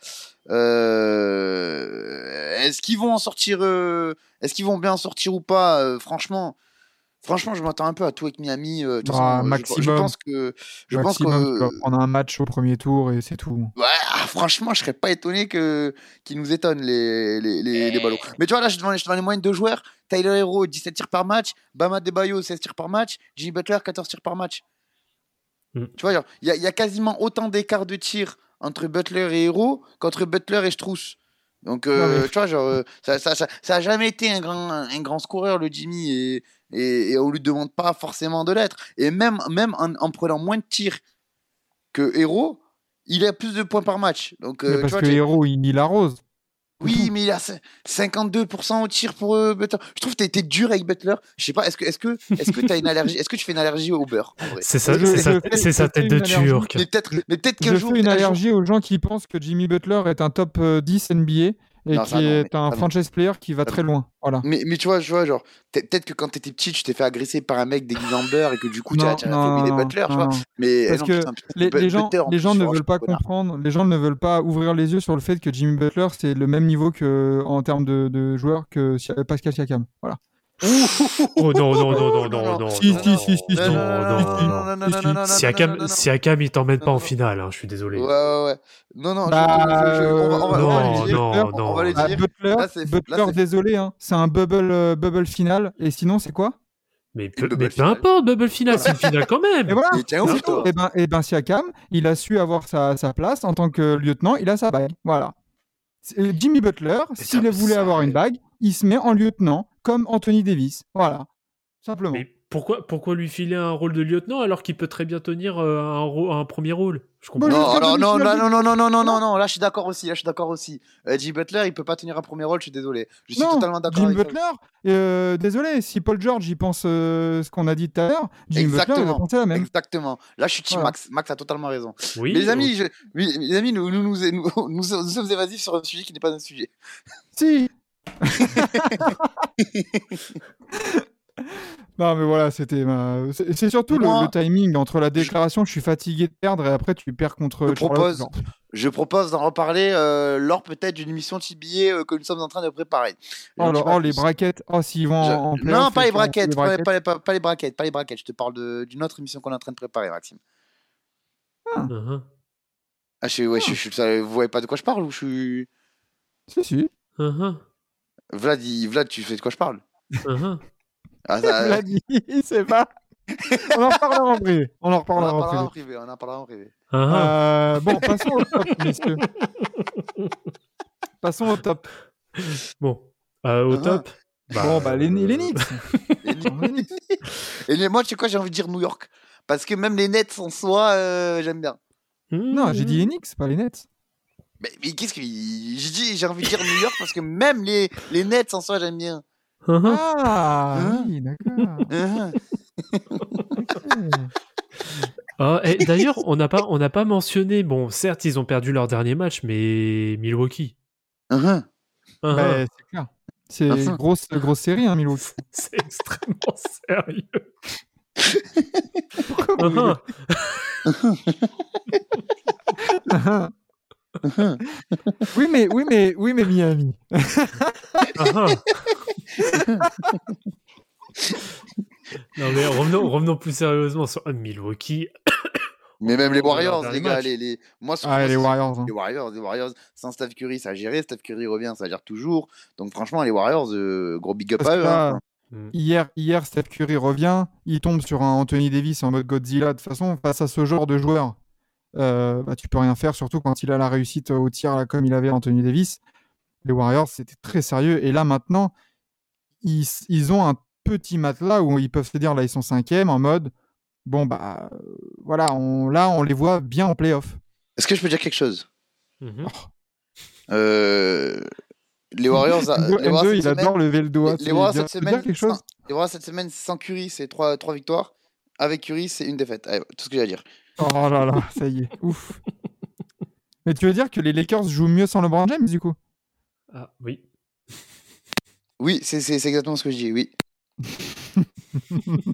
Euh, Est-ce qu'ils vont en sortir euh, Est-ce qu'ils vont bien en sortir ou pas Euh, Franchement, franchement, je m'attends un peu à tout avec Miami. euh, de toute Bah, façon, je- je, maximum. pense que je pense maximum, tu que vas prendre un match au premier tour et c'est tout. Ouais, ah, franchement, je serais pas étonné que qu'ils nous étonnent les, les, les, les ballons. Mais tu vois, là, je te demande les moyennes de joueurs. Tyler Hero, 17 tirs par match. Bama Debayo, 16 tirs par match. Jimmy Butler, 14 tirs par match. Mm. Tu vois, genre, il y, a- il y a quasiment autant d'écart de tirs entre Butler et Hero qu'entre Butler et Strauss. Donc, euh, Ouais, tu vois, genre, euh, ça, ça, ça, ça a jamais été un grand, un grand scoreur, le Jimmy, et, et, et on lui demande pas forcément de l'être. Et même, même en, en prenant moins de tirs que Hero, il a plus de points par match. Donc, euh, tu parce vois, que Hero, il, il arrose. Oui, mais il a cin- 52% au tir pour euh, Butler. Je trouve que t'as été dur avec Butler. Je sais pas, est-ce que est-ce que est-ce que t'as une allergie Est-ce que tu fais une allergie au beurre C'est ça, Je- c'est je sa, je tête de turc. Mais peut-être mais peut-être Je qu'un jour fais une allergie aux gens qui pensent que Jimmy Butler est un top euh, 10 NBA et Non, qui non, est mais- un franchise player qui va très loin. Voilà. Mais, mais tu vois, je vois, genre, peut- peut-être que quand t'étais petit, tu t'es fait agresser par un mec déguisé en beurre et que du coup, tu as, phobie des Butler, tu vois. non. Mais Parce non, que putain, Les, gens, les ne veulent pas comprendre, les gens ne veulent pas ouvrir les yeux sur le fait que Jimmy Butler c'est le même niveau que en termes de, de joueur que Pascal Siakam. Voilà. Oh non, non, non, non, non, non. Si, non, si, si, si, non, si. non, non, non. non, non, non, non, non, Siakam, non, non, non. Siakam, il t'emmène pas Non, en non. finale, hein, je suis désolé. Ouais, ouais, ouais. Non, non, Bah, non, non. On va les Ah, dire. Butler, désolé, hein, c'est un bubble, euh, bubble final. Et sinon, c'est quoi? Mais, peu, bubble mais peu importe, Bubble Final, c'est une finale quand même. Et voilà. Et tiens, ouf, toi. Et ben, et ben Siakam, il a su avoir sa, sa place en tant que lieutenant, il a sa bague. Voilà. Jimmy Butler, s'il voulait avoir une bague, il se met en lieutenant, comme Anthony Davis. Voilà. Simplement. Mais pourquoi, pourquoi lui filer un rôle de lieutenant alors qu'il peut très bien tenir euh, un, un premier rôle? Je comprends. Non, alors, non, non, demi-finale non, non, non, non, non, Non. non, non, là je suis d'accord aussi, là je suis d'accord aussi. Euh, Jimmy Butler, il peut pas tenir un premier rôle, je suis désolé. Je suis non, totalement d'accord avec ça. Butler, euh, désolé, si Paul George y pense euh, ce qu'on a dit tout à l'heure, Jimmy Butler il va Exactement. penser la même. Exactement. Là je suis team Voilà. Max. Max a totalement raison. Oui, Mais les amis, je- oui, les amis, nous, nous, nous, nous, nous- nous sommes évasifs sur un sujet qui n'est pas un sujet. Si Non, mais voilà, c'était ma... C'est surtout le, Moi- le timing entre la déclaration, je suis fatigué de perdre, et après tu perds contre Je propose-. Je propose d'en reparler euh, lors peut-être d'une émission TBA euh, que nous sommes en train de préparer. Oh, pas oh, les braquettes. Oh, s'ils vont Je- en, en Non, pas les braquettes, les pas, braquettes. pas les, pas- pas les braquettes, pas les braquettes. Je te parle de- d'une autre émission qu'on est en train de préparer, Maxime. Ah, je, suis- ouais, je, je suis- vous voyez pas de quoi je parle ou je suis. Si, si. uh-huh, Vlad, il- Vlad, tu sais de quoi je parle? Uh-huh. ah, ça- dit, il sait pas. On en reparlera en privé. On en reparlera en parlera en privé. privé. On en parlera en privé. Uh-huh. Euh, bon, passons au top, messieurs. Passons au top. Bon, Euh, au Ah. top. bon, bah, les, les Knicks. Et, Les moi, tu sais quoi, j'ai envie de dire New York. Parce que même les Nets en soi, euh, j'aime bien. Non, j'ai dit les Knicks, pas les Nets. Mais, mais qu'est-ce que. J'ai dit, j'ai envie de dire New York parce que même les, les Nets en soi, j'aime bien. Uh-huh. Ah, Hein oui, d'accord. Hein Ah, et D'ailleurs, on n'a pas, on n'a pas mentionné. Bon, certes, ils ont perdu leur dernier match, mais Milwaukee. Hein Uh-huh. Bah, c'est clair. C'est Enfin. une grosse, grosse série, hein, Milwaukee. C'est extrêmement sérieux. Pourquoi Uh-huh. oui, mais, oui, mais, oui, mais Miami. Non mais revenons, revenons plus sérieusement sur Milwaukee. Mais même les Warriors, les gars, les, les... moi, sur- Ah, moi, les Warriors. hein. Les Warriors, les Warriors, sans Steph Curry, ça a géré. Steph Curry revient, ça gère toujours. Donc, franchement, les Warriors, euh, gros big up Parce à eux. là, hein. Mm. Hier, hier, Steph Curry revient, il tombe sur un Anthony Davis en mode Godzilla. De toute façon, face à ce genre de joueur, euh, bah, tu peux rien faire, surtout quand il a la réussite au tir là, comme il avait Anthony Davis. Les Warriors, c'était très sérieux. Et là, maintenant, ils, ils ont un petit matelas où ils peuvent se dire, là, ils sont cinquième, en mode, bon, bah, voilà, on, là, on les voit bien en playoff. Est-ce que je peux dire quelque chose? Mhm. Euh, Les Warriors, a- les Warriors, il semaine- adore lever le doigt. les- les Warriors dire- cette semaine, quelque chose? sans- les Warriors, cette semaine, sans Curry, c'est 3, trois victoires. Avec Curry, c'est une défaite. Allez, tout ce que j'ai à dire. Oh là là, ça y est, ouf. Mais tu veux dire que les Lakers jouent mieux sans LeBron James, du coup? Ah oui. Oui, c'est exactement ce que je dis, oui.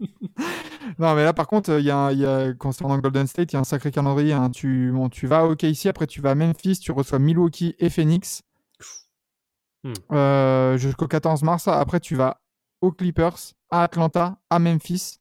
Non, mais là, par contre, il y a, y a, concernant Golden State, il y a un sacré calendrier. hein. Tu, bon, tu vas à OKC, après tu vas à Memphis, tu reçois Milwaukee et Phoenix Hmm. euh, jusqu'au 14 mars. Après, tu vas aux Clippers, à Atlanta, à Memphis.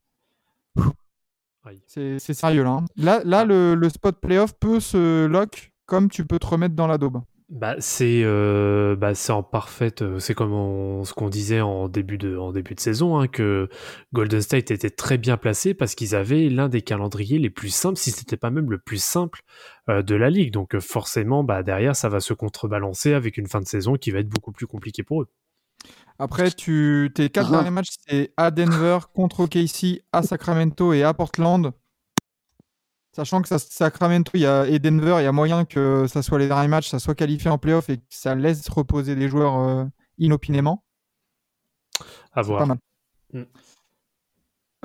C'est sérieux là. hein. Là, là le, le spot playoff peut se lock comme tu peux te remettre dans la daube. Bah c'est euh, bah en parfaite euh, c'est comme on- ce qu'on disait en début de en début de saison hein, que Golden State était très bien placé parce qu'ils avaient l'un des calendriers les plus simples si c'était pas même le plus simple euh, de la ligue donc forcément bah derrière ça va se contrebalancer avec une fin de saison qui va être beaucoup plus compliquée pour eux. Après, tu, tes quatre Ah. derniers matchs, c'est à Denver, contre OKC, à Sacramento et à Portland. Sachant que ça, Sacramento il y a, et Denver, il y a moyen que ça soit les derniers matchs, ça soit qualifié en playoff et que ça laisse reposer des joueurs euh, inopinément. À voir. pas mal. Mm.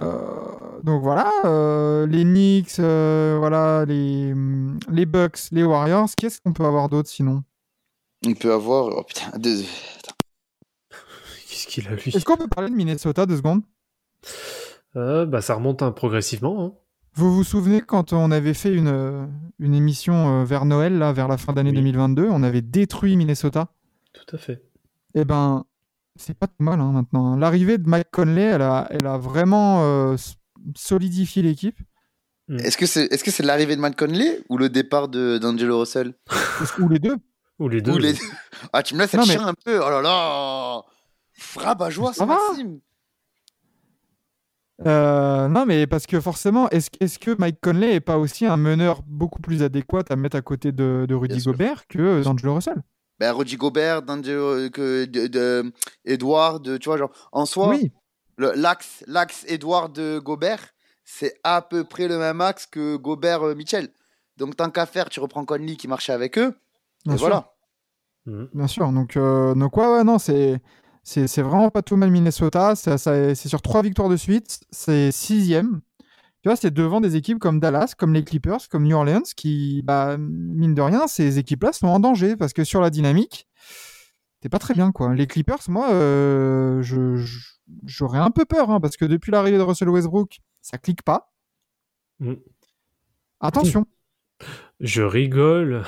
Euh, donc voilà, euh, les Knicks, euh, voilà, les, les Bucks, les Warriors. Qu'est-ce qu'on peut avoir d'autre sinon? On peut avoir. Oh putain, deux- Qu'est-ce qu'il a lui Est-ce qu'on peut parler de Minnesota deux secondes? Euh, Bah ça remonte hein, progressivement. hein. Vous vous souvenez quand on avait fait une, euh, une émission euh, vers Noël, là, vers la fin d'année Oui. 2022, on avait détruit Minnesota? Tout à fait. Eh ben, c'est pas tout mal hein, maintenant. L'arrivée de Mike Conley, elle a, elle a vraiment euh, solidifié l'équipe. Est-ce que c'est est -ce c'est l'arrivée de Matt Conley ou le départ de- d'Angelo Russell? Ou les deux. Ou les deux. Ou les deux Ah, tu me laisses être mais- chien un peu. Oh là là Frappe à joie, Ça ce va. Maxime. Euh, non, mais parce que forcément, est-ce est que Mike Conley est pas aussi un meneur beaucoup plus adéquat à mettre à côté de, de Rudy Bien sûr. Gobert que d'Angelo Russell? Ben, Rudy Gobert, d'Angelo, que de, de Edward, tu vois, genre, en soi, Oui, le- l'axe l'axe Edward de Gobert, c'est à peu près le même axe que Gobert euh, Mitchell. Donc, tant qu'à faire, tu reprends Conley qui marchait avec eux. bien et sûr. voilà. Mhm. Bien sûr. Donc, euh, donc ouais, ouais, non, c'est. C'est vraiment pas tout mal Minnesota. C'est sur trois victoires de suite. C'est sixième. Tu vois, c'est devant des équipes comme Dallas, comme les Clippers, comme New Orleans, qui, bah, mine de rien, ces équipes-là sont en danger parce que sur la dynamique, t'es pas très bien, quoi. Les Clippers, moi, euh, j'aurais un peu peur hein, parce que depuis l'arrivée de Russell Westbrook, ça clique pas. Mm. Attention. Je rigole.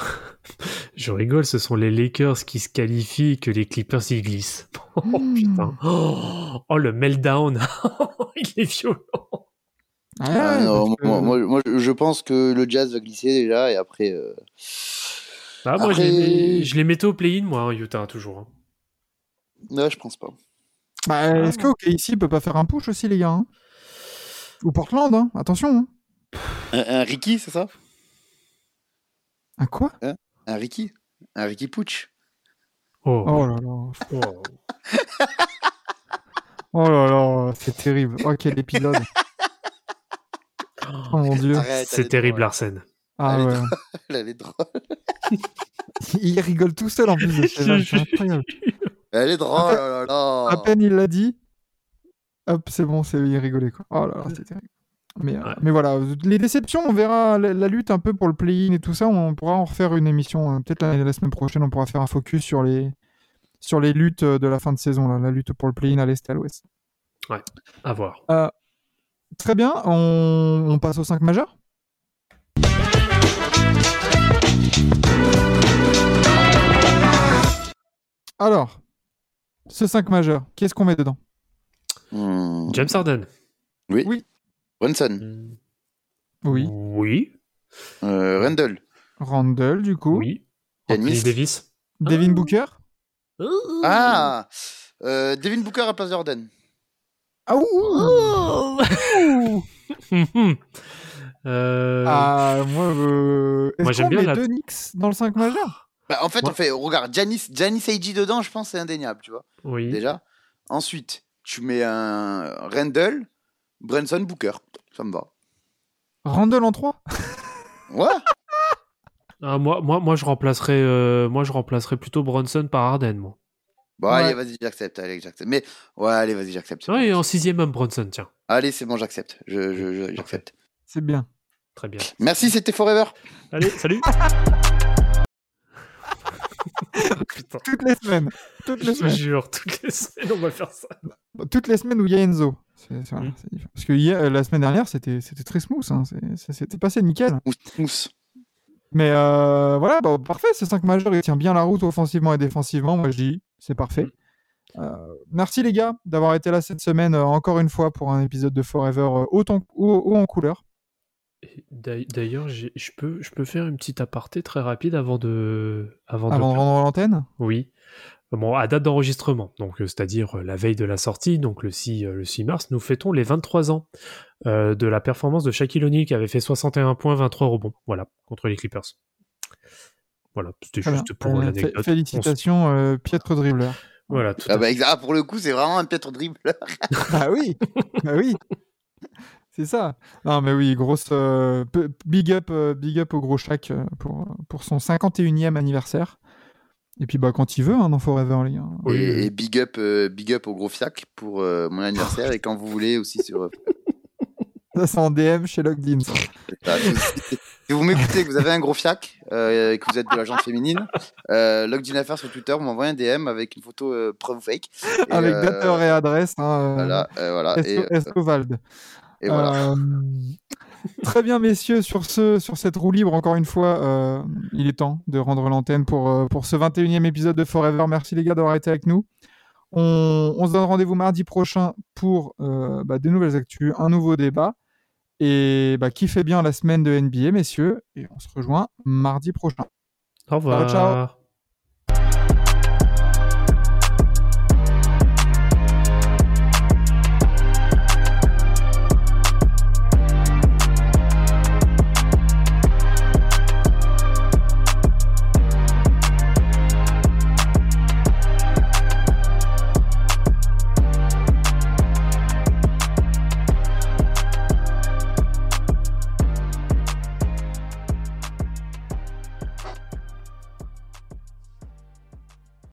Je rigole, ce sont les Lakers qui se qualifient que les Clippers y glissent. Oh Hmm. putain. Oh, oh, le meltdown. Il est violent. Ah, non, que- moi, moi- moi, je- pense que le Jazz va glisser déjà et après. euh, Ah, moi, je, Après- les mets- je les mettais au play-in, moi, hein, Utah, toujours. hein. Ouais, je pense pas. Bah, Est-ce que ici peut pas faire un push aussi, les gars hein? Ou Portland, hein attention. hein. Un, un Ricky, c'est ça? Un quoi? Un Ricky Un Ricky Pooch Oh. Oh là là. Oh. Oh là là, c'est terrible. Oh, quel épisode. Oh mon dieu. C'est est terrible. Arsène. Ah ouais. Elle est drôle. Il rigole tout seul en plus c'est incroyable. Elle est drôle, oh là là. À peine il l'a dit, hop, c'est bon, c'est il rigolait quoi. Oh là là, c'est terrible. Mais, euh, Ouais. mais voilà, les déceptions, on verra la, la lutte un peu pour le play-in et tout ça. On pourra en refaire une émission. euh, Peut-être la, la semaine prochaine, on pourra faire un focus sur les, sur les luttes euh, de la fin de saison, là, la lutte pour le play-in à l'Est et à l'Ouest. À voir. Très bien, on, on passe aux 5 majeurs. Alors, ce 5 majeur, qu'est-ce qu'on met dedans? Hmm. James Harden. Oui. Oui. Brunson. Mm. Oui, Oui. Euh, Randall. Randall, du coup. Oui. Anthony Davis. Devin Ah. Booker. Ah euh, Devin Booker à place d'Orden. Ah, ouh, Oh. Euh, Ah, moi, euh... est-ce Moi, j'aime bien met la- deux Knicks dans le 5 majeur? Bah, en fait, Ouais. on fait, regarde, Janis, Janis AG dedans, je pense, c'est indéniable, tu vois, oui. déjà. Ensuite, tu mets un Randall, Brunson, Booker. Ça me va. Randall en 3 Ouais Ah, moi, moi, moi, je remplacerais, euh, moi, je remplacerais plutôt Bronson par Harden, moi. Bon, Ouais. allez, vas-y, j'accepte. Allez, j'accepte. Mais, ouais, allez, vas-y, j'accepte. Ouais, et en sixième homme, Bronson, tiens. Allez, c'est bon, j'accepte. Je, je, je- j'accepte. C'est bien. Très bien. Merci, c'était Forever. Allez, salut. Putain, Toutes les semaines. Toutes les je te semaines. jure, toutes les semaines, on va faire ça. Toutes les semaines où il y a Enzo. Mm. Parce que hier, euh, la semaine dernière, c'était c'était très smooth. hein. Ça s'était passé nickel. Mousse. Mais euh, voilà, bah, parfait. Ce 5 majeur, il tient bien la route offensivement et défensivement. Moi, je dis, c'est parfait. Mm. Euh, merci les gars d'avoir été là cette semaine, euh, encore une fois, pour un épisode de Forever euh, haut en, haut- haut en couleur. D'ailleurs, je peux, je peux faire une petite aparté très rapide avant de, avant, Avant de de... rendre l'antenne? Oui. Bon, à date d'enregistrement, donc euh, c'est-à-dire euh, la veille de la sortie, donc le 6, euh, le 6 mars, nous fêtons les 23 ans euh, de la performance de Shaquille O'Neal qui avait fait 61 points, 23 rebonds, voilà, contre les Clippers. Voilà, c'était juste pour l'anecdote. On Félicitations, euh, Pietro Dribbler. Voilà, tout Ah, à bah, ah, pour le coup, c'est vraiment un piètre dribble. bah oui, bah oui. C'est ça. Non, mais oui, grosse. euh, big, up, euh, big up au gros Shaq euh, pour, pour son 51e anniversaire. Et puis, bah, quand il veut, hein, dans Forever, les gars. Oui, et, big up, euh, big up au gros fiac pour euh, mon anniversaire et quand vous voulez aussi sur. Ça, c'est en DM chez Logged In. ça. Ah, si vous m'écoutez, que vous avez un gros fiac euh, et que vous êtes de la gente féminine, euh, log d'une affaire sur Twitter, vous m'envoyez un DM avec une photo euh, preuve fake. Et, Avec euh, date, heure et adresse. Hein, Voilà, euh, voilà. Esco- Et, Escovald. Euh, très bien, messieurs, sur, ce, sur cette roue libre, encore une fois, euh, il est temps de rendre l'antenne pour, euh, pour ce 21e épisode de Forever. Merci les gars d'avoir été avec nous. On, se donne rendez-vous mardi prochain pour euh, bah, de nouvelles actus, un nouveau débat. Et bah, kiffez bien la semaine de NBA, messieurs. Et on se rejoint mardi prochain. Au revoir. Au ciao.